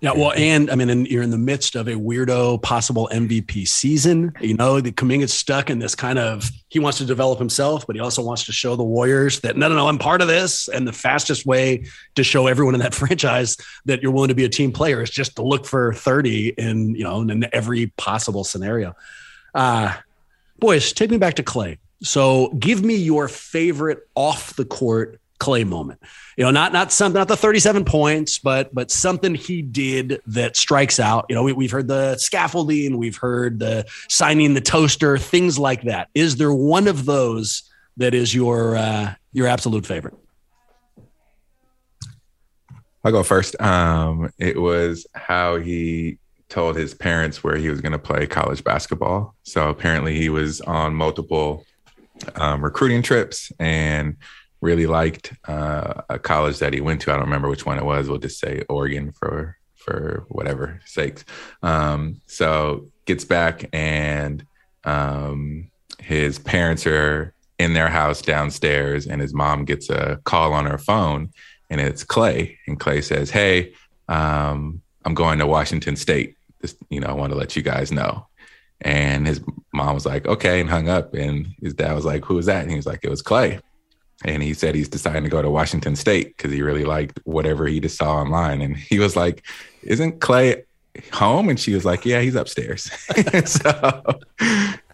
Speaker 1: Yeah, well, and I mean, you're in the midst of a weirdo possible MVP season. You know, the Kuminga's stuck in this kind of he wants to develop himself, but he also wants to show the Warriors that no, no, no, I'm part of this. And the fastest way to show everyone in that franchise that you're willing to be a team player is just to look for 30 in you know in every possible scenario. Uh, boys, take me back to Klay. So, give me your favorite off the court Klay moment. You know, not not some not the 37 points, but but something he did that strikes out. You know, we, have heard the scaffolding, we've heard the signing the toaster, things like that. Is there one of those that is your uh, your absolute favorite?
Speaker 6: I'll go first. Um, it was how he told his parents where he was going to play college basketball. So apparently he was on multiple um, recruiting trips and really liked uh, a college that he went to. I don't remember which one it was. We'll just say Oregon for for whatever sakes. Um, so gets back and um, his parents are in their house downstairs, and his mom gets a call on her phone, and it's Klay, and Klay says, "Hey, um, I'm going to Washington State. Just you know, I want to let you guys know." And his mom was like, "Okay," and hung up. And his dad was like, "Who was that?" And he was like, "It was Klay." And he said he's deciding to go to Washington State because he really liked whatever he just saw online. And he was like, "Isn't Klay home?" And she was like, "Yeah, he's upstairs." so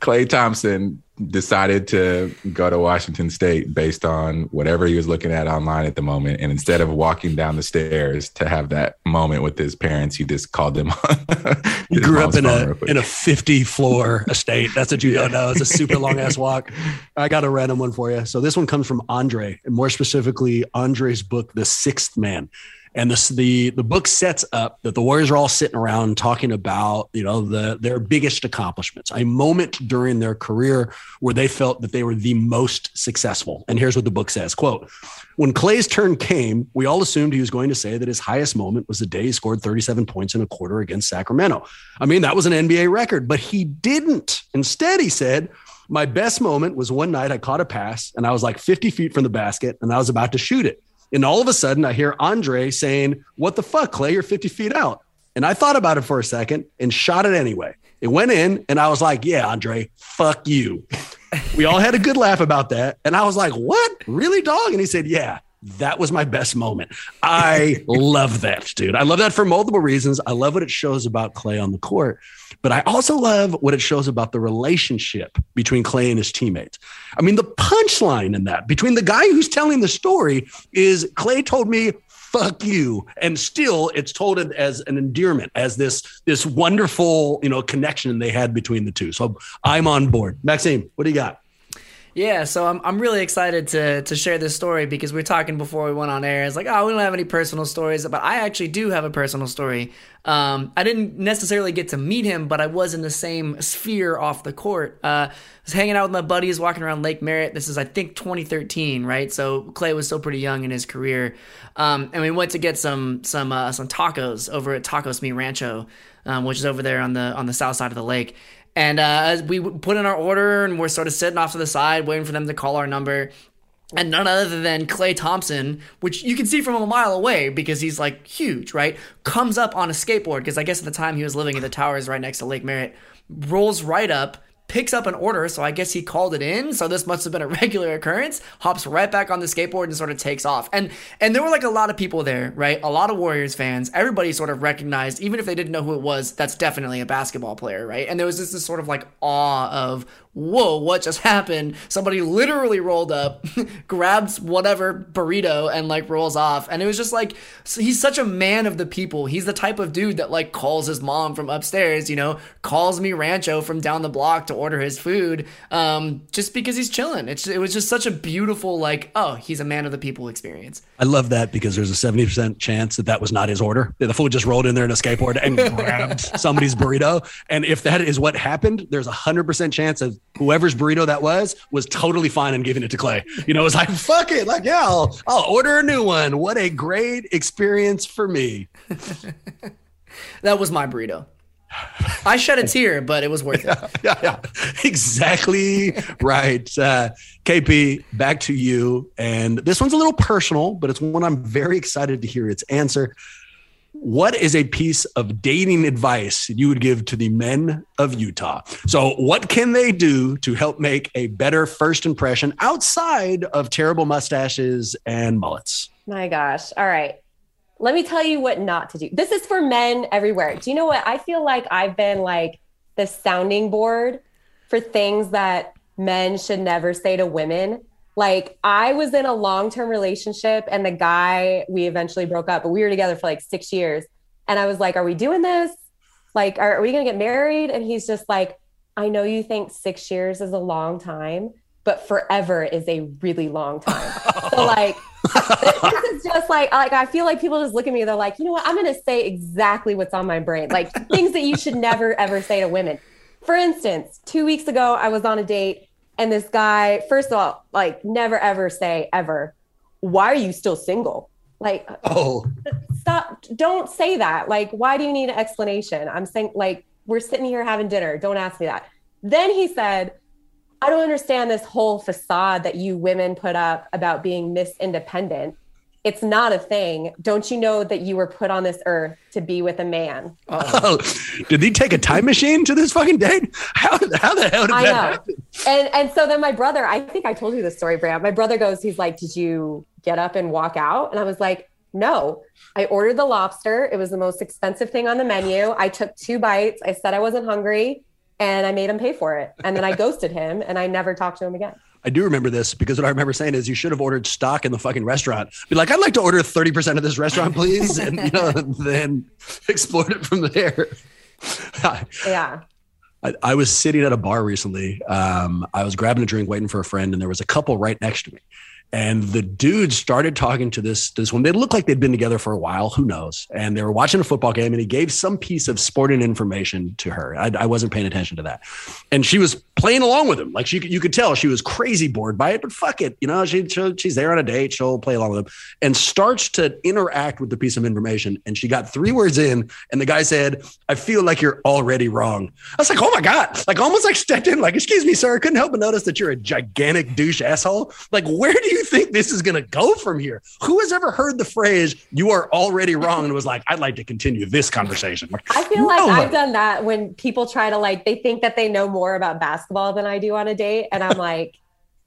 Speaker 6: Klay Thompson decided to go to Washington State based on whatever he was looking at online at the moment. And instead of walking down the stairs to have that moment with his parents, he just called them on.
Speaker 1: he grew up in a in a 50 floor estate. That's what you don't know. It's a super long ass walk. I got a random one for you. So this one comes from Andre, and more specifically, Andre's book, The Sixth Man. And the the book sets up that the Warriors are all sitting around talking about you know the their biggest accomplishments, a moment during their career where they felt that they were the most successful. And here's what the book says: "Quote: When Klay's turn came, we all assumed he was going to say that his highest moment was the day he scored 37 points in a quarter against Sacramento. I mean, that was an NBA record, but he didn't. Instead, he said." My best moment was one night I caught a pass and I was like 50 feet from the basket and I was about to shoot it. And all of a sudden, I hear Andre saying, What the fuck, Klay? You're 50 feet out. And I thought about it for a second and shot it anyway. It went in, and I was like, Yeah, Andre, fuck you. we all had a good laugh about that. And I was like, What? Really, dog? And he said, Yeah, that was my best moment. I love that, dude. I love that for multiple reasons. I love what it shows about Klay on the court. But I also love what it shows about the relationship between Klay and his teammates. I mean, the punchline in that between the guy who's telling the story is Klay told me, fuck you. And still it's told as an endearment, as this, this wonderful, you know, connection they had between the two. So I'm on board. Maxime, what do you got?
Speaker 3: Yeah, so I'm I'm really excited to to share this story because we are talking before we went on air. It's like, oh, we don't have any personal stories, but I actually do have a personal story. Um, I didn't necessarily get to meet him, but I was in the same sphere off the court. Uh, I was hanging out with my buddies, walking around Lake Merritt. This is, I think, 2013, right? So Klay was still pretty young in his career, um, and we went to get some some uh, some tacos over at Tacos Mi Rancho, um, which is over there on the on the south side of the lake. And uh, we put in our order and we're sort of sitting off to the side waiting for them to call our number. And none other than Klay Thompson, which you can see from a mile away because he's like huge, right? Comes up on a skateboard because I guess at the time he was living in the towers right next to Lake Merritt, rolls right up, picks up an order, so I guess he called it in. So this must have been a regular occurrence. Hops right back on the skateboard and sort of takes off. And and there were like a lot of people there, right? A lot of Warriors fans. Everybody sort of recognized, even if they didn't know who it was, that's definitely a basketball player, right? And there was just this sort of like awe of whoa, what just happened? Somebody literally rolled up, grabs whatever burrito and like rolls off. And it was just like, he's such a man of the people. He's the type of dude that like calls his mom from upstairs, you know, calls Mi Rancho from down the block to order his food um, just because he's chilling. It's, it was just such a beautiful, like, oh, he's a man of the people experience.
Speaker 1: I love that because there's a 70% chance that that was not his order. The fool just rolled in there in a skateboard and grabbed somebody's burrito. And if that is what happened, there's a 100% chance of whoever's burrito that was was totally fine in giving it to Klay. You know, it's like, fuck it. Like, yeah, I'll, I'll order a new one. What a great experience for me.
Speaker 3: that was my burrito. I shed a tear, but it was worth
Speaker 1: it. Yeah, yeah, exactly right. Uh, KP, back to you. And this one's a little personal, but it's one I'm very excited to hear its answer. What is a piece of dating advice you would give to the men of Utah? So, what can they do to help make a better first impression outside of terrible mustaches and mullets?
Speaker 4: My gosh. All right. Let me tell you what not to do. This is for men everywhere. Do you know what? I feel like I've been like the sounding board for things that men should never say to women. Like I was in a long-term relationship and the guy we eventually broke up, but we were together for like 6 years. And I was like, "Are we doing this? Like are, are we going to get married?" And he's just like, "I know you think 6 years is a long time, but forever is a really long time." so like this is just like like I feel like people just look at me. They're like, you know what? I'm going to say exactly what's on my brain, like things that you should never ever say to women. For instance, two weeks ago, I was on a date, and this guy. First of all, like never ever say ever, why are you still single? Like,
Speaker 1: oh,
Speaker 4: stop! Don't say that. Like, why do you need an explanation? I'm saying, like, we're sitting here having dinner. Don't ask me that. Then he said, I don't understand this whole facade that you women put up about being Miss Independent. It's not a thing. Don't you know that you were put on this earth to be with a man?
Speaker 1: Oh, did he take a time machine to this fucking date? How, how the hell did
Speaker 4: I
Speaker 1: that
Speaker 4: know.
Speaker 1: happen?
Speaker 4: And and so then my brother, I think I told you this story, Bram. My brother goes, he's like, Did you get up and walk out? And I was like, No. I ordered the lobster. It was the most expensive thing on the menu. I took two bites. I said I wasn't hungry and I made him pay for it. And then I ghosted him and I never talked to him again.
Speaker 1: I do remember this because what I remember saying is you should have ordered stock in the fucking restaurant. Be like, I'd like to order 30% of this restaurant, please. And you know, then exploit it from there.
Speaker 4: Yeah.
Speaker 1: I, I was sitting at a bar recently. Um, I was grabbing a drink, waiting for a friend, and there was a couple right next to me. And the dude started talking to this this one. They looked like they'd been together for a while. Who knows? And they were watching a football game, and he gave some piece of sporting information to her. I, I wasn't paying attention to that, and she was playing along with him. Like she, you could tell she was crazy bored by it. But fuck it, you know, she, she she's there on a date. She'll play along with him, and starts to interact with the piece of information. And she got three words in, and the guy said, "I feel like you're already wrong." I was like, "Oh my god!" Like almost like stepped in, like, "Excuse me, sir." I couldn't help but notice that you're a gigantic douche asshole. Like, where do you think this is going to go from here? Who has ever heard the phrase "you are already wrong" and was like, "I'd like to continue this conversation"? Like,
Speaker 4: I feel like. I've done that when people try to like they think that they know more about basketball than I do on a date, and I'm like,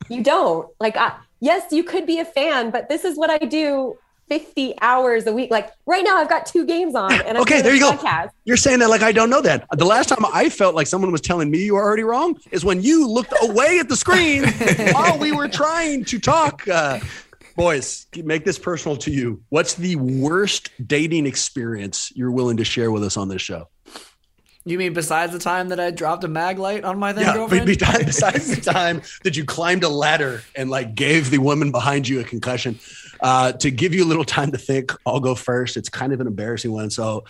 Speaker 4: you don't. Like, I, yes, you could be a fan, but this is what I do. 50 hours a week. Like right now, I've got two games on. And I'm
Speaker 1: okay, there
Speaker 4: a
Speaker 1: you go.
Speaker 4: podcast.
Speaker 1: You're saying that like I don't know that. The last time I felt like someone was telling me you were already wrong is when you looked away at the screen while we were trying to talk. Uh, boys, make this personal to you. What's the worst dating experience you're willing to share with us on this show?
Speaker 3: You mean besides the time that I dropped a mag light on my then
Speaker 1: Yeah,
Speaker 3: girlfriend?
Speaker 1: be- be- besides the time that you climbed a ladder and like gave the woman behind you a concussion, uh, to give you a little time to think, I'll go first. It's kind of an embarrassing one. So,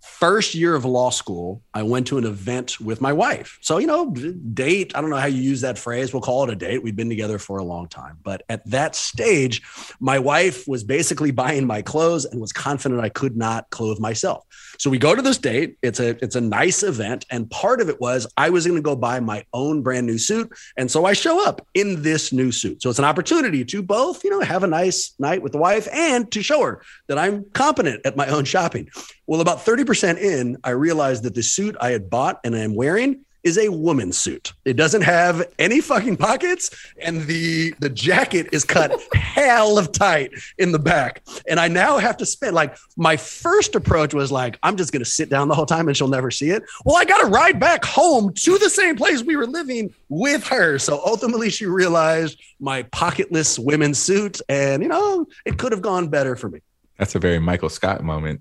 Speaker 1: first year of law school, I went to an event with my wife. So, you know, date, I don't know how you use that phrase. We'll call it a date. We've been together for a long time. But at that stage, my wife was basically buying my clothes and was confident I could not clothe myself. So we go to this date. It's a it's a nice event, and part of it was I was going to go buy my own brand new suit, and so I show up in this new suit. So it's an opportunity to both, you know, have a nice night with the wife and to show her that I'm competent at my own shopping. Well, about thirty percent in, I realized that the suit I had bought and I'm wearing is a woman's suit. It doesn't have any fucking pockets, and the the jacket is cut hell of tight in the back. And I now have to spend like my first approach was like, I'm just gonna sit down the whole time and she'll never see it. Well, I gotta ride back home to the same place we were living with her. So ultimately she realized my pocketless women's suit, and you know, it could have gone better for me.
Speaker 6: That's a very Michael Scott moment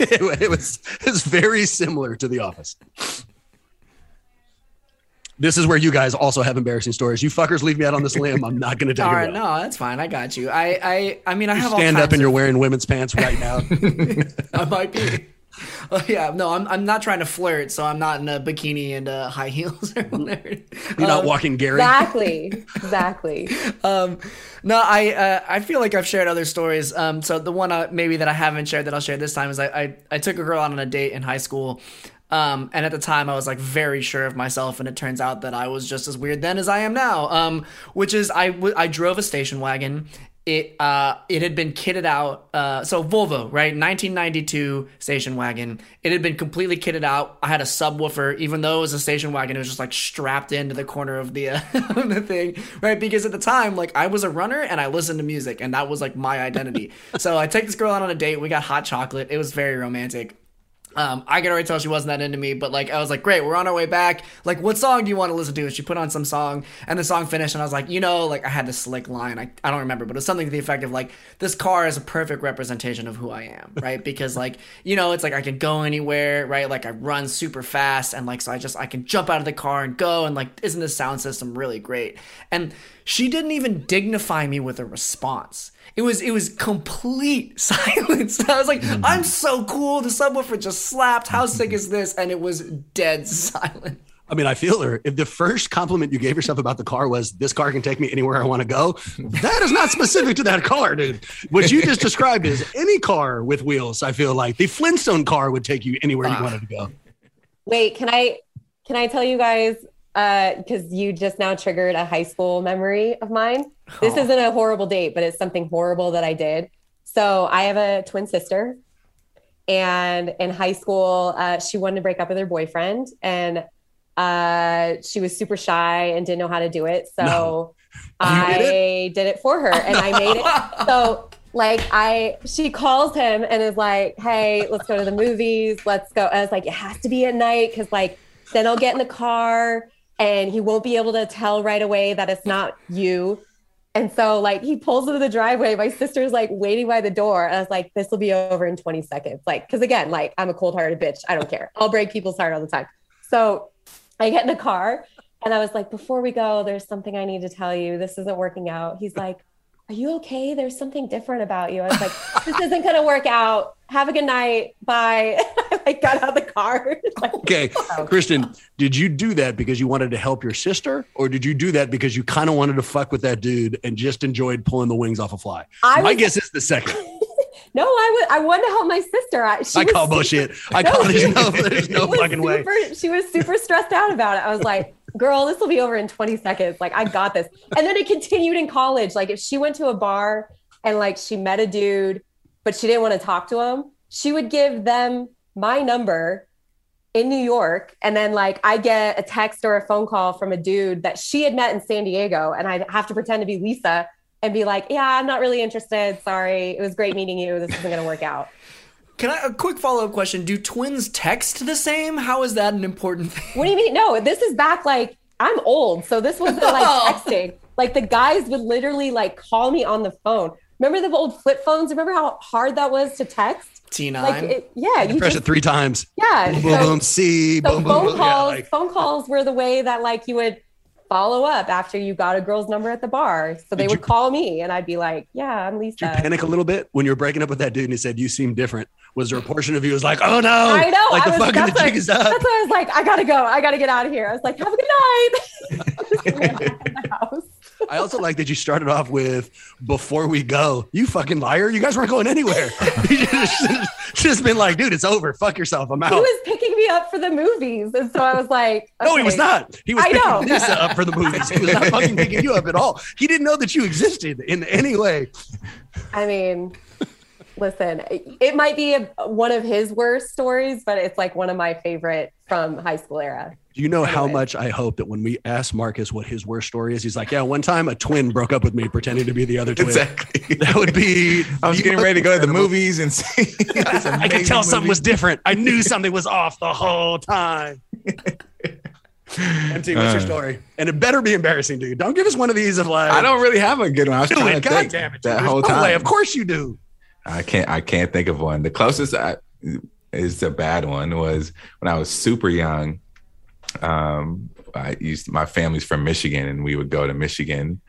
Speaker 1: it, it was it was very similar to The Office. This is where you guys also have embarrassing stories. You fuckers leave me out on this limb. I'm not going to take
Speaker 3: All
Speaker 1: it.
Speaker 3: no, that's fine. I got you. I, I, I mean, I
Speaker 1: You
Speaker 3: have all
Speaker 1: stand up
Speaker 3: kinds
Speaker 1: and you're wearing women's pants right now.
Speaker 3: I might be. Oh, yeah, no, I'm, I'm not trying to flirt, so I'm not in a bikini and uh, high heels or whatever.
Speaker 1: You're not
Speaker 3: Um,
Speaker 1: walking Gary.
Speaker 4: Exactly. Exactly.
Speaker 3: um, no, I uh, I feel like I've shared other stories. Um, so the one uh, maybe that I haven't shared that I'll share this time is I, I I took a girl out on a date in high school. Um, and at the time I was like very sure of myself, and it turns out that I was just as weird then as I am now. Um, which is I w- I drove a station wagon. It uh it had been kitted out. Uh, so Volvo, right, 1992 station wagon. It had been completely kitted out. I had a subwoofer, even though it was a station wagon. It was just like strapped into the corner of the uh, of the thing, right? Because at the time, like I was a runner and I listened to music, and that was like my identity. so I take this girl out on a date. We got hot chocolate. It was very romantic. Um, I could already tell she wasn't that into me, but like I was like, great, we're on our way back. Like, what song do you want to listen to? And she put on some song, and the song finished, and I was like, you know, like I had this slick line, I, I don't remember, but it was something to the effect of like, this car is a perfect representation of who I am, right? because like, you know, it's like I can go anywhere, right? Like I run super fast, and like so I just I can jump out of the car and go, and like, isn't this sound system really great? And she didn't even dignify me with a response. It was it was complete silence. I was like, mm-hmm. I'm so cool. The subwoofer just slapped. How sick is this? And it was dead silent.
Speaker 1: I mean, I feel her. If the first compliment you gave yourself about the car was "this car can take me anywhere I want to go," that is not specific to that car, dude. What you just described is any car with wheels. I feel like the Flintstone car would take you anywhere you ah. wanted to go.
Speaker 4: Wait, can I can I tell you guys because you just now triggered a high school memory of mine. This
Speaker 3: Oh.
Speaker 4: isn't a horrible date, but it's something horrible that I did. So I have a twin sister, and in high school, uh, she wanted to break up with her boyfriend, and uh, she was super shy and didn't know how to do it. So
Speaker 1: No.
Speaker 4: I
Speaker 1: did
Speaker 4: did it for her, and I made it. So like I, she calls him and is like, "Hey, let's go to the movies. Let's go." I was like, "It has to be at night because like then I'll get in the car and he won't be able to tell right away that it's not you." And so like he pulls into the driveway. My sister's like waiting by the door. And I was like, "This will be over in 20 seconds." Like, because again, like I'm a cold-hearted bitch. I don't care. I'll break people's heart all the time. So I get in the car and I was like, before we go, there's something I need to tell you. This isn't working out. He's like, Are you okay? There's something different about you. I was like, This isn't going to work out. Have a good night. Bye. I got out of the car. Like,
Speaker 1: Okay, oh. Krysten, did you do that because you wanted to help your sister, or did you do that because you kind of wanted to fuck with that dude and just enjoyed pulling the wings off a fly?
Speaker 4: I
Speaker 1: My
Speaker 4: was-
Speaker 1: guess is the second.
Speaker 4: no, I would. I wanted to help my sister. I, she
Speaker 1: I
Speaker 4: was
Speaker 1: call
Speaker 4: super-
Speaker 1: bullshit. I
Speaker 4: No,
Speaker 1: call there's no, there's no fucking way.
Speaker 4: She was super stressed out about it. I was like, girl, this will be over in 20 seconds. Like, I got this. And then it continued in college. Like, if she went to a bar and like she met a dude, but she didn't want to talk to him, she would give them my number in New York. And then like I get a text or a phone call from a dude that she had met in San Diego. And I'd have to pretend to be Lisa and be like, yeah, I'm not really interested. Sorry. It was great meeting you. This isn't going to work out.
Speaker 3: Can I a quick follow up question? Do twins text the same? How is that an important thing?
Speaker 4: What do you mean? No, this is back like I'm old, so this wasn't like
Speaker 3: Oh.
Speaker 4: texting. Like the guys would literally like call me on the phone. Remember the old flip phones? Remember how hard that was to text?
Speaker 3: T9.
Speaker 4: Like, it, yeah, you
Speaker 1: Press
Speaker 4: just,
Speaker 1: it three times.
Speaker 4: yeah.
Speaker 1: Boom,
Speaker 4: so-
Speaker 1: boom, see,
Speaker 4: so
Speaker 1: boom, boom,
Speaker 4: phone
Speaker 1: boom. Yeah,
Speaker 4: calls,
Speaker 1: like-
Speaker 4: phone calls were the way that like you would follow up after you got a girl's number at the bar. So they would
Speaker 1: you-
Speaker 4: call me, and I'd be like, "Yeah, I'm Lisa."
Speaker 1: Did you panic a little bit when you were breaking up with that dude and he said you seem different? Was there a portion of you was like, oh no,
Speaker 4: I know.
Speaker 1: like
Speaker 4: I
Speaker 1: the
Speaker 4: was,
Speaker 1: fucking
Speaker 4: that's
Speaker 1: the
Speaker 4: what-
Speaker 1: jig is up?
Speaker 4: That's why I was like, I gotta go. I gotta get out of here. I was like, have a good night. Just ran back in the house.
Speaker 1: I also like that you started off with before we go, you fucking liar. You guys weren't going anywhere. you just, just been like, dude, it's over. Fuck yourself. I'm out.
Speaker 4: He was picking me up for the movies, and so I was like,
Speaker 1: No, he was not. He was
Speaker 4: I know.
Speaker 1: picking Lisa up for the movies. He was not fucking picking you up at all. He didn't know that you existed in any way.
Speaker 4: I mean, Listen, it might be a, one of his worst stories, but it's like one of my favorite from high school era.
Speaker 1: Do you know how much I hope that when we ask Marcus what his worst story is, he's like, "Yeah, one time a twin broke up with me pretending to be the other twin."
Speaker 6: Exactly.
Speaker 1: That would be.
Speaker 6: I was getting ready to go to the movies and see.
Speaker 1: I could
Speaker 6: amazing
Speaker 1: tell something was different. I knew something was off the whole time. MT, what's your
Speaker 6: Uh.
Speaker 1: story? And it better be embarrassing, dude. Don't give us one of these of like,
Speaker 6: I don't really have a good one. I was
Speaker 1: do
Speaker 6: trying
Speaker 1: it.
Speaker 6: to
Speaker 1: God
Speaker 6: think
Speaker 1: damn it.
Speaker 6: that
Speaker 1: There's
Speaker 6: whole
Speaker 1: no
Speaker 6: time.
Speaker 1: way. Of course you do.
Speaker 6: I can't. I can't think of one. The closest I is a bad one was when I was super young. Um, I used my family's from Michigan, and we would go to Michigan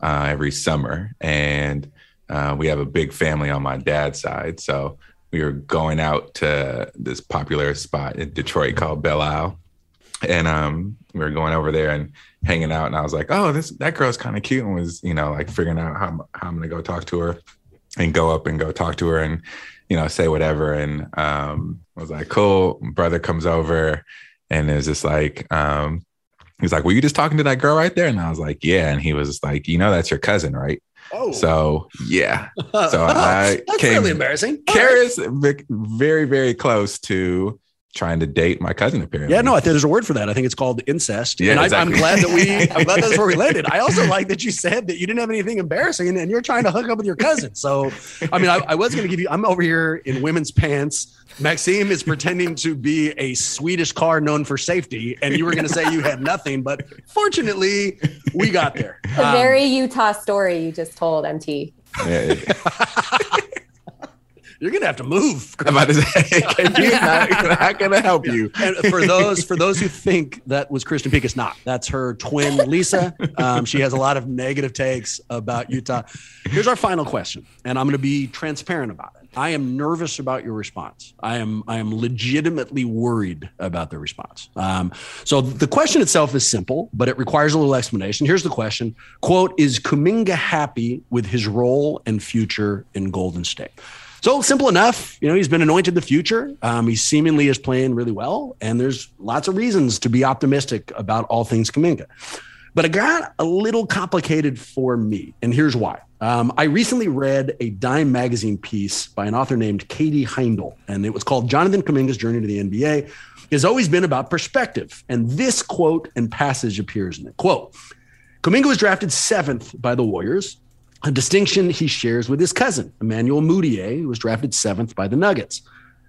Speaker 6: uh, every summer. And uh, we have a big family on my dad's side, so we were going out to this popular spot in Detroit called Belle Isle, and um, we were going over there and hanging out. And I was like, "Oh, this that girl's kind of cute," and was you know like figuring out how how I'm gonna go talk to her and go up and go talk to her and you know say whatever. And um I was like cool. Brother comes over and is just like um he's like were you just talking to that girl right there? And I was like yeah. And he was like you know that's your cousin right?
Speaker 1: Oh,
Speaker 6: so yeah. So I
Speaker 1: that's
Speaker 6: came-
Speaker 1: really embarrassing. All right.
Speaker 6: Very very close to trying to date my cousin apparently
Speaker 1: Yeah, no, I think there's a word for that. I think it's called incest.
Speaker 6: Yeah,
Speaker 1: and I,
Speaker 6: exactly.
Speaker 1: I'm glad that we, I'm glad that's where we landed. I also like that you said that you didn't have anything embarrassing and you're trying to hook up with your cousin. So, I mean, I, I was going to give you, I'm over here in women's pants. Maxime is pretending to be a Swedish car known for safety. And you were going to say you had nothing, but fortunately, we got there.
Speaker 4: The
Speaker 1: Um,
Speaker 4: very Utah story you just told, MT.
Speaker 6: Yeah,
Speaker 1: you're going to have to move.
Speaker 6: I'm about to say he's not, not gonna help you
Speaker 1: and for those for those who think that was Krysten Peek, it's not. That's her twin, Lisa. Um, she has a lot of negative takes about Utah. Here's our final question, and I'm going to be transparent about it. I am nervous about your response. I am I am legitimately worried about the response. Um, so the question itself is simple, but it requires a little explanation. Here's the question: "Quote Is Kuminga happy with his role and future in Golden State?" So simple enough. You know, he's been anointed the future. Um, he seemingly is playing really well, and there's lots of reasons to be optimistic about all things Kuminga. But it got a little complicated for me, and here's why. Um, I recently read a Dime magazine piece by an author named Katie Heindl, and it was called Jonathan Kuminga's Journey to the NBA. Has always been about perspective, and this quote and passage appears in it. Quote: Kuminga was drafted seventh by the Warriors, a distinction he shares with his cousin, Emmanuel Mudiay, who was drafted seventh by the Nuggets.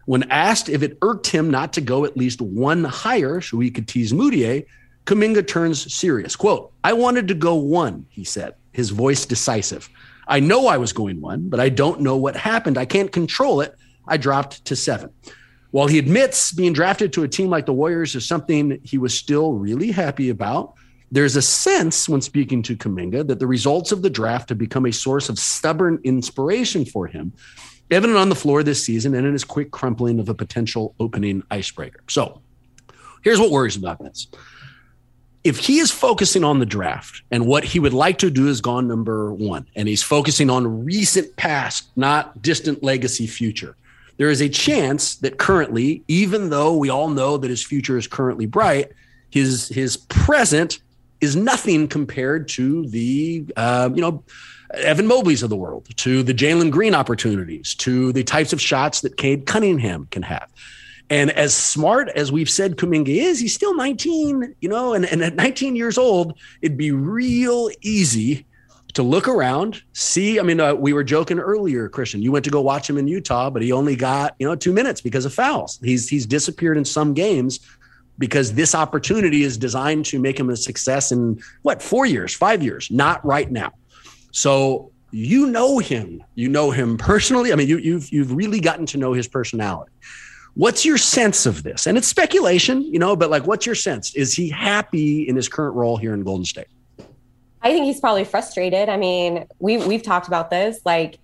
Speaker 1: When asked if it irked him not to go at least one higher so he could tease Mudiay, Kuminga turns serious. Quote, I wanted to go one, he said, his voice decisive. I know I was going one, but I don't know what happened. I can't control it. I dropped to seven. While he admits being drafted to a team like the Warriors is something he was still really happy about, there's a sense when speaking to Kuminga that the results of the draft have become a source of stubborn inspiration for him, evident on the floor this season and in his quick crumpling of a potential opening icebreaker. So here's what worries about this. If he is focusing on the draft and what he would like to do is gone number one, and he's focusing on recent past, not distant legacy future, there is a chance that currently, even though we all know that his future is currently bright, his his present is nothing compared to the uh, you know Evan Mobley's of the world, to the Jalen Green opportunities, to the types of shots that Cade Cunningham can have. And as smart as we've said Kuminga is, he's still 19, you know, and, and at 19 years old, it'd be real easy to look around, see. I mean, uh, we were joking earlier, Krysten. You went to go watch him in Utah, but he only got you know two minutes because of fouls. He's he's disappeared in some games because this opportunity is designed to make him a success in what four years, five years, not right now. So you know him, you know him personally. I mean, you, you've you've really gotten to know his personality. What's your sense of this? And it's speculation, you know, but like, what's your sense? Is he happy in his current role here in Golden State?
Speaker 4: I think he's probably frustrated. I mean, we we've talked about this. Like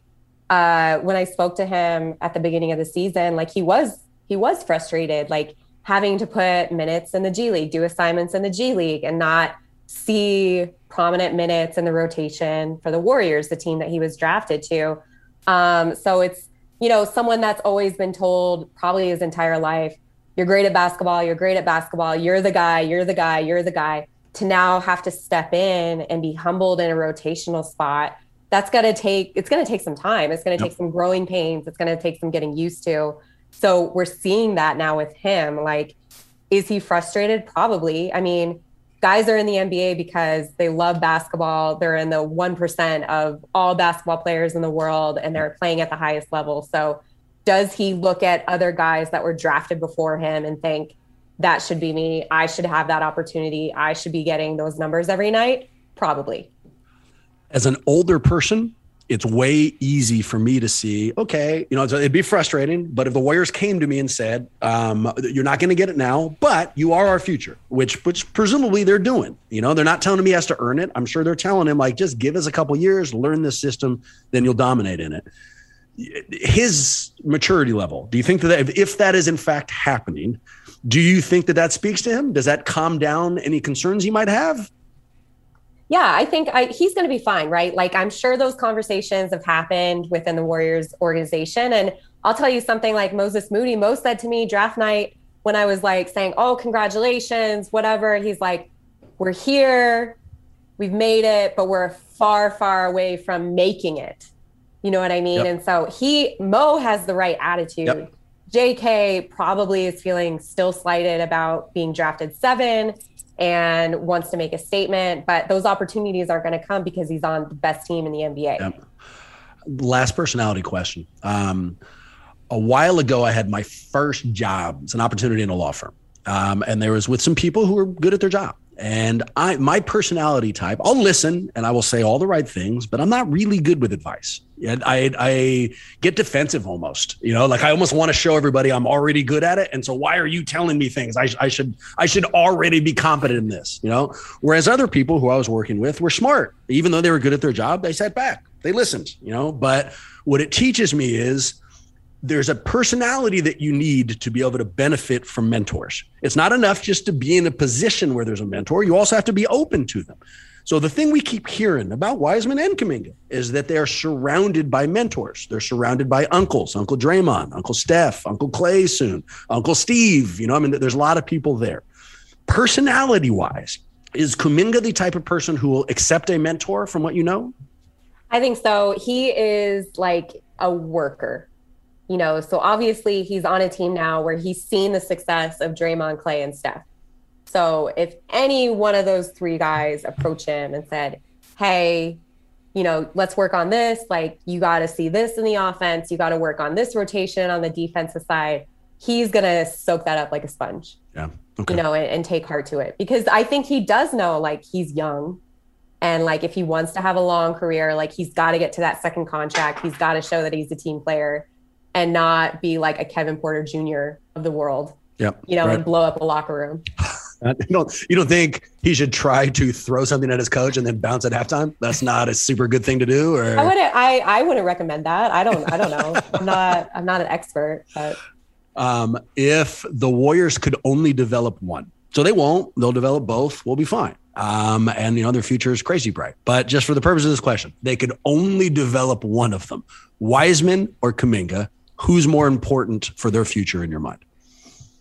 Speaker 4: uh, when I spoke to him at the beginning of the season, like he was he was frustrated, like having to put minutes in the G League, do assignments in the G League, and not see prominent minutes in the rotation for the Warriors, the team that he was drafted to. Um, so it's you know someone that's always been told probably his entire life, you're great at basketball, you're great at basketball, you're the guy, you're the guy, you're the guy to now have to step in and be humbled in a rotational spot that's going to take it's going to take some time it's going to
Speaker 1: Yep.
Speaker 4: take some growing pains it's going to take some getting used to so we're seeing that now with him like is he frustrated? Probably. I mean guys are in the nba because they love basketball. They're in the 1% of all basketball players in the world and they're playing at the highest level. So does he look at other guys that were drafted before him and think that should be me. I should have that opportunity. I should be getting those numbers every night probably.
Speaker 1: As an older person, it's way easy for me to see, okay, you know, it'd be frustrating, but if the Warriors came to me and said, um, you're not going to get it now, but you are our future, which, which presumably they're doing, you know, they're not telling him he has to earn it. I'm sure they're telling him like, just give us a couple years, learn this system, then you'll dominate in it. His maturity level, do you think that if, if that is in fact happening, do you think that that speaks to him? Does that calm down any concerns he might have?
Speaker 4: Yeah, I think I, he's going to be fine, right? Like, I'm sure those conversations have happened within the Warriors organization. And I'll tell you something like Moses Moody, Mo said to me draft night when I was like saying, Oh, congratulations, whatever. He's like, We're here, we've made it, but we're far, far away from making it. You know what I mean?
Speaker 1: Yep.
Speaker 4: And so he, Mo has the right attitude.
Speaker 1: Yep.
Speaker 4: JK probably is feeling still slighted about being drafted seven and wants to make a statement, but those opportunities aren't going to come because he's on the best team in the NBA.
Speaker 1: Yep. Last personality question. Um, a while ago, I had my first job. It's an opportunity in a law firm, um, and there was with some people who were good at their job. And I, my personality type, I'll listen and I will say all the right things, but I'm not really good with advice. And I, I get defensive almost, you know, like I almost want to show everybody I'm already good at it. And so why are you telling me things? I, I should, I should already be competent in this, you know? Whereas other people who I was working with were smart, even though they were good at their job, they sat back, they listened, you know? But what it teaches me is there's a personality that you need to be able to benefit from mentors. It's not enough just to be in a position where there's a mentor. You also have to be open to them. So the thing we keep hearing about Wiseman and Kuminga is that they're surrounded by mentors. They're surrounded by uncles, Uncle Draymond, Uncle Steph, Uncle Klay soon, Uncle Steve. You know, I mean, there's a lot of people there. Personality wise, is Kuminga the type of person who will accept a mentor from what you know?
Speaker 4: I think so. He is like a worker, you know. So obviously he's on a team now where he's seen the success of Draymond, Klay, and Steph. So if any one of those three guys approach him and said, "Hey, you know, let's work on this. Like you got to see this in the offense. You got to work on this rotation on the defensive side." He's gonna soak that up like a sponge,
Speaker 1: Yeah. Okay.
Speaker 4: you know, and, and take heart to it because I think he does know like he's young and like if he wants to have a long career, like he's got to get to that second contract. He's got to show that he's a team player and not be like a Kevin Porter Jr. of the world,
Speaker 1: Yep.
Speaker 4: you know,
Speaker 1: Right.
Speaker 4: and blow up a locker room.
Speaker 1: You don't you don't think he should try to throw something at his coach and then bounce at halftime? That's not a super good thing to do. Or
Speaker 4: I wouldn't I I wouldn't recommend that. I don't I don't know. I'm not I'm not an expert, but
Speaker 1: um, if the Warriors could only develop one, so they won't, they'll develop both. We'll be fine. Um, and you know their future is crazy bright. But just for the purpose of this question, they could only develop one of them: Wiseman or Kuminga. Who's more important for their future in your mind?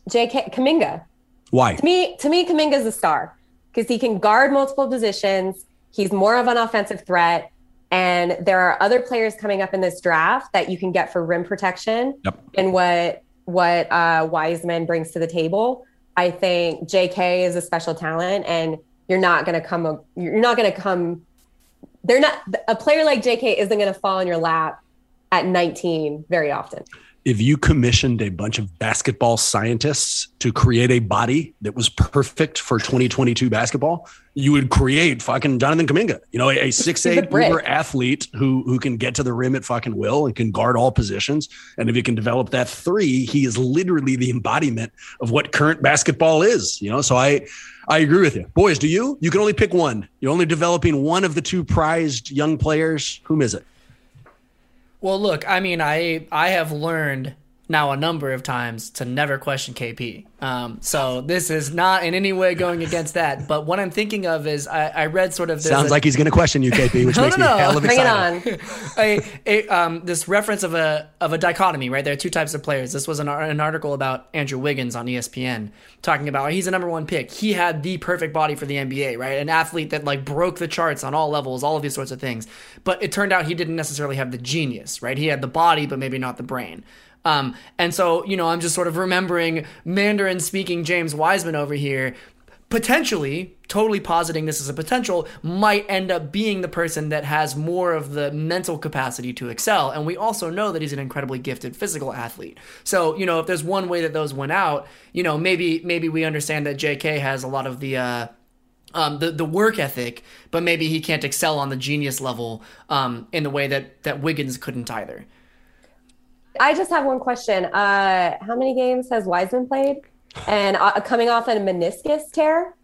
Speaker 4: JK Kuminga.
Speaker 1: Why?
Speaker 4: To me, to me, Kuminga's a star because he can guard multiple positions. He's more of an offensive threat. And there are other players coming up in this draft that you can get for rim protection
Speaker 1: Yep.
Speaker 4: and what what uh, Wiseman brings to the table. I think JK is a special talent, and you're not going to come. You're not going to come. They're not a player like JK isn't going to fall in your lap at 19 very often.
Speaker 1: if you commissioned a bunch of basketball scientists to create a body that was perfect for 2022 basketball, you would create fucking Jonathan Kuminga. You know, a, a six eight uber athlete who who can get to the rim at fucking will and can guard all positions. And if he can develop that three, he is literally the embodiment of what current basketball is. You know, so I I agree with you, boys. Do you? You can only pick one. You're only developing one of the two prized young players. Whom is it?
Speaker 3: Well, look, I mean, I I have learned now a number of times to never question KP. Um, so this is not in any way going against that. But what I'm thinking of is I, I read sort of
Speaker 1: Sounds
Speaker 3: a,
Speaker 1: like he's going to question you, KP, which
Speaker 3: No,
Speaker 1: makes
Speaker 3: no,
Speaker 1: me
Speaker 3: no.
Speaker 1: hell of
Speaker 4: Bring it
Speaker 1: excited.
Speaker 4: on.
Speaker 3: a, a um, this reference of a of a dichotomy, right? There are two types of players. This was an, an article about Andrew Wiggins on ESPN talking about he's a number one pick. He had the perfect body for the NBA, right? An athlete that like broke the charts on all levels, all of these sorts of things. But it turned out he didn't necessarily have the genius, right? He had the body, but maybe not the brain. Um, and so, you know, I'm just sort of remembering Mandarin speaking James Wiseman over here. Potentially totally positing this as a potential might end up being the person that has more of the mental capacity to excel. And we also know that he's an incredibly gifted physical athlete. So you know if there's one way that those went out you know maybe maybe we understand that jk has a lot of the uh um, the the work ethic, but maybe he can't excel on the genius level um, in the way that that Wiggins couldn't either.
Speaker 4: I just have one question. Uh, how many games has Wiseman played? And uh, coming off a meniscus tear,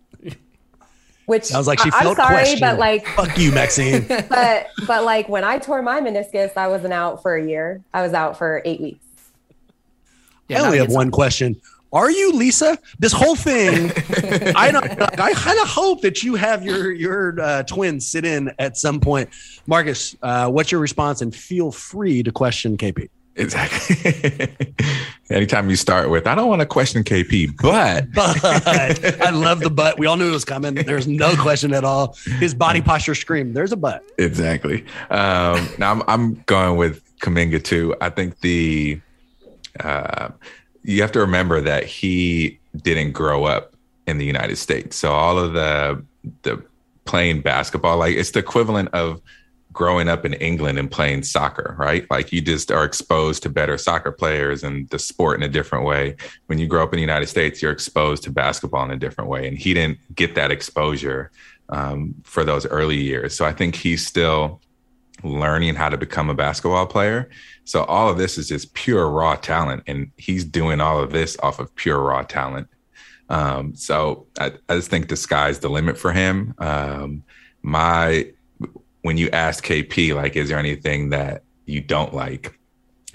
Speaker 4: which
Speaker 1: Sounds like she
Speaker 4: I- I'm sorry,
Speaker 1: questioned.
Speaker 4: but like,
Speaker 1: Fuck you, Maxime.
Speaker 4: but but like when I tore my meniscus, I wasn't out for a year. I was out for eight weeks.
Speaker 3: Yeah,
Speaker 1: I only have one question. Are you Lisa? This whole thing, I don't. I kind of hope that you have your your uh, twins sit in at some point. Marcus, uh, what's your response? And feel free to question KP.
Speaker 6: Exactly. Anytime you start with, I don't want to question KP, but
Speaker 1: But I love the butt. We all knew it was coming. There's no question at all. His body posture screamed. There's a butt.
Speaker 6: exactly. Um, now I'm, I'm going with Kuminga too. I think the uh, you have to remember that he didn't grow up in the United States, so all of the the playing basketball, like it's the equivalent of growing up in England and playing soccer, right? Like you just are exposed to better soccer players and the sport in a different way. When you grow up in the United States, you're exposed to basketball in a different way, and he didn't get that exposure um, for those early years. So I think he's still learning how to become a basketball player. So all of this is just pure raw talent, and he's doing all of this off of pure raw talent. Um, so I, I just think the sky's the limit for him. Um, my when you ask KP, like, is there anything that you don't like?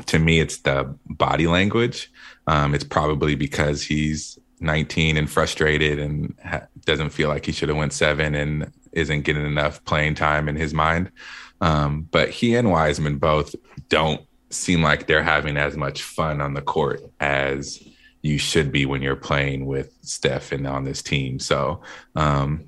Speaker 6: To me, it's the body language. Um, it's probably because he's 19 and frustrated and ha- doesn't feel like he should have went seven and isn't getting enough playing time in his mind. Um, but he and Wiseman both don't seem like they're having as much fun on the court as you should be when you're playing with Steph and on this team. So, um,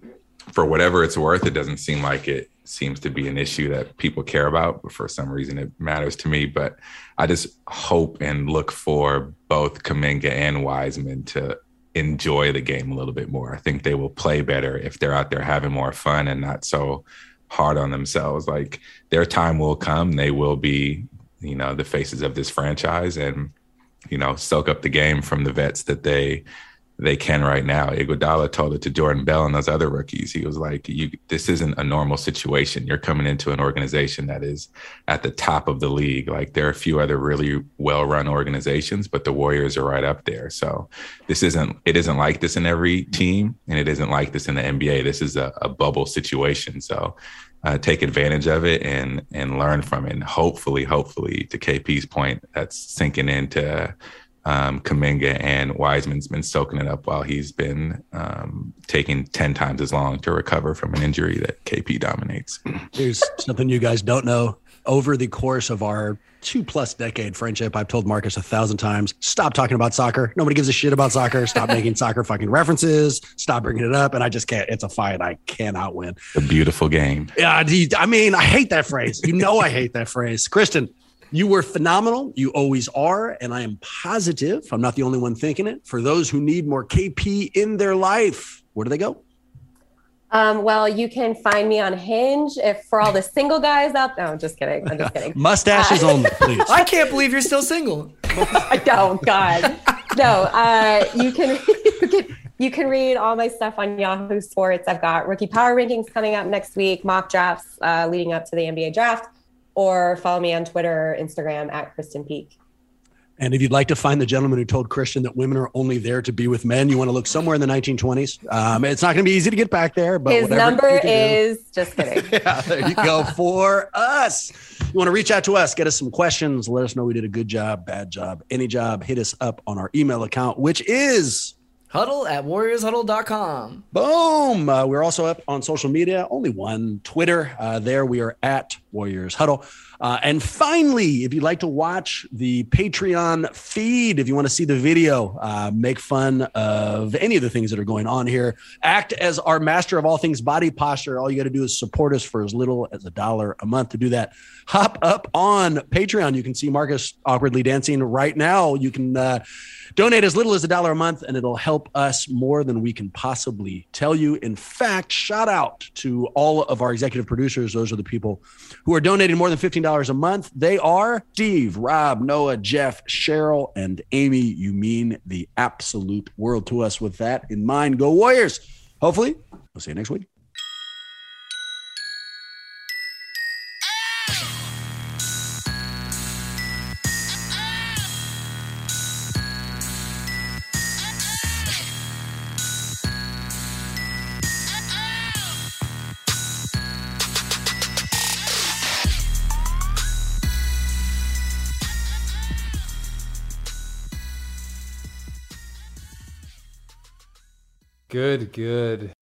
Speaker 6: for whatever it's worth, it doesn't seem like it seems to be an issue that people care about. But for some reason, it matters to me. But I just hope and look for both Kuminga and Wiseman to enjoy the game a little bit more. I think they will play better if they're out there having more fun and not so hard on themselves. Like their time will come. They will be, you know, the faces of this franchise and, you know, soak up the game from the vets that they they can right now. Iguodala told it to Jordan Bell and those other rookies. He was like, "You, this isn't a normal situation. You're coming into an organization that is at the top of the league. Like there are a few other really well-run organizations, but the Warriors are right up there. So this isn't. It isn't like this in every team, and it isn't like this in the NBA. This is a, a bubble situation. So." Uh, take advantage of it and and learn from it. And hopefully, hopefully, to KP's point, that's sinking into um, Kuminga and Wiseman's been soaking it up while he's been um, taking 10 times as long to recover from an injury that KP dominates.
Speaker 1: Here's something you guys don't know. Over the course of our two plus decade friendship, I've told Marcus a thousand times stop talking about soccer. Nobody gives a shit about soccer. Stop making soccer fucking references. Stop bringing it up. And I just can't. It's a fight I cannot win.
Speaker 6: A beautiful game.
Speaker 1: Yeah, I mean, I hate that phrase. You know, I hate that phrase. Krysten, you were phenomenal. You always are. And I am positive, I'm not the only one thinking it. For those who need more KP in their life, where do they go?
Speaker 4: Um, well, you can find me on Hinge if for all the single guys out there. No, I'm just kidding. I'm just kidding.
Speaker 1: Mustaches
Speaker 4: Uh,
Speaker 1: only, please.
Speaker 3: I can't believe you're still single.
Speaker 4: I don't. God, no. Uh, you can you can you can read all my stuff on Yahoo Sports. I've got rookie power rankings coming up next week, mock drafts uh, leading up to the NBA draft, or follow me on Twitter or Instagram at Krysten Peek.
Speaker 1: And if you'd like to find the gentleman who told Krysten that women are only there to be with men, you want to look somewhere in the 1920s. Um, it's not going to be easy to get back there, but
Speaker 4: His number
Speaker 1: you can do-
Speaker 4: is just kidding.
Speaker 1: yeah, there you go for us. You want to reach out to us, get us some questions, let us know we did a good job, bad job, any job. Hit us up on our email account, which is
Speaker 3: Huddle at warriorshuddle.com.
Speaker 1: boom. Uh, we're also up on social media, only one Twitter. Uh, there we are at Warriors Huddle. Uh, and finally, if you'd like to watch the Patreon feed, if you want to see the video, uh, make fun of any of the things that are going on here, act as our master of all things body posture. All you got to do is support us for as little as a dollar a month to do that. Hop up on Patreon. You can see Marcus awkwardly dancing right now. You can uh, donate as little as a dollar a month, and it'll help us more than we can possibly tell you. In fact, shout out to all of our executive producers. Those are the people who are donating more than $15 a month. They are Steve, Rob, Noah, Jeff, Cheryl, and Amy. You mean the absolute world to us. With that in mind, go Warriors. Hopefully, we'll see you next week.
Speaker 2: Good, good.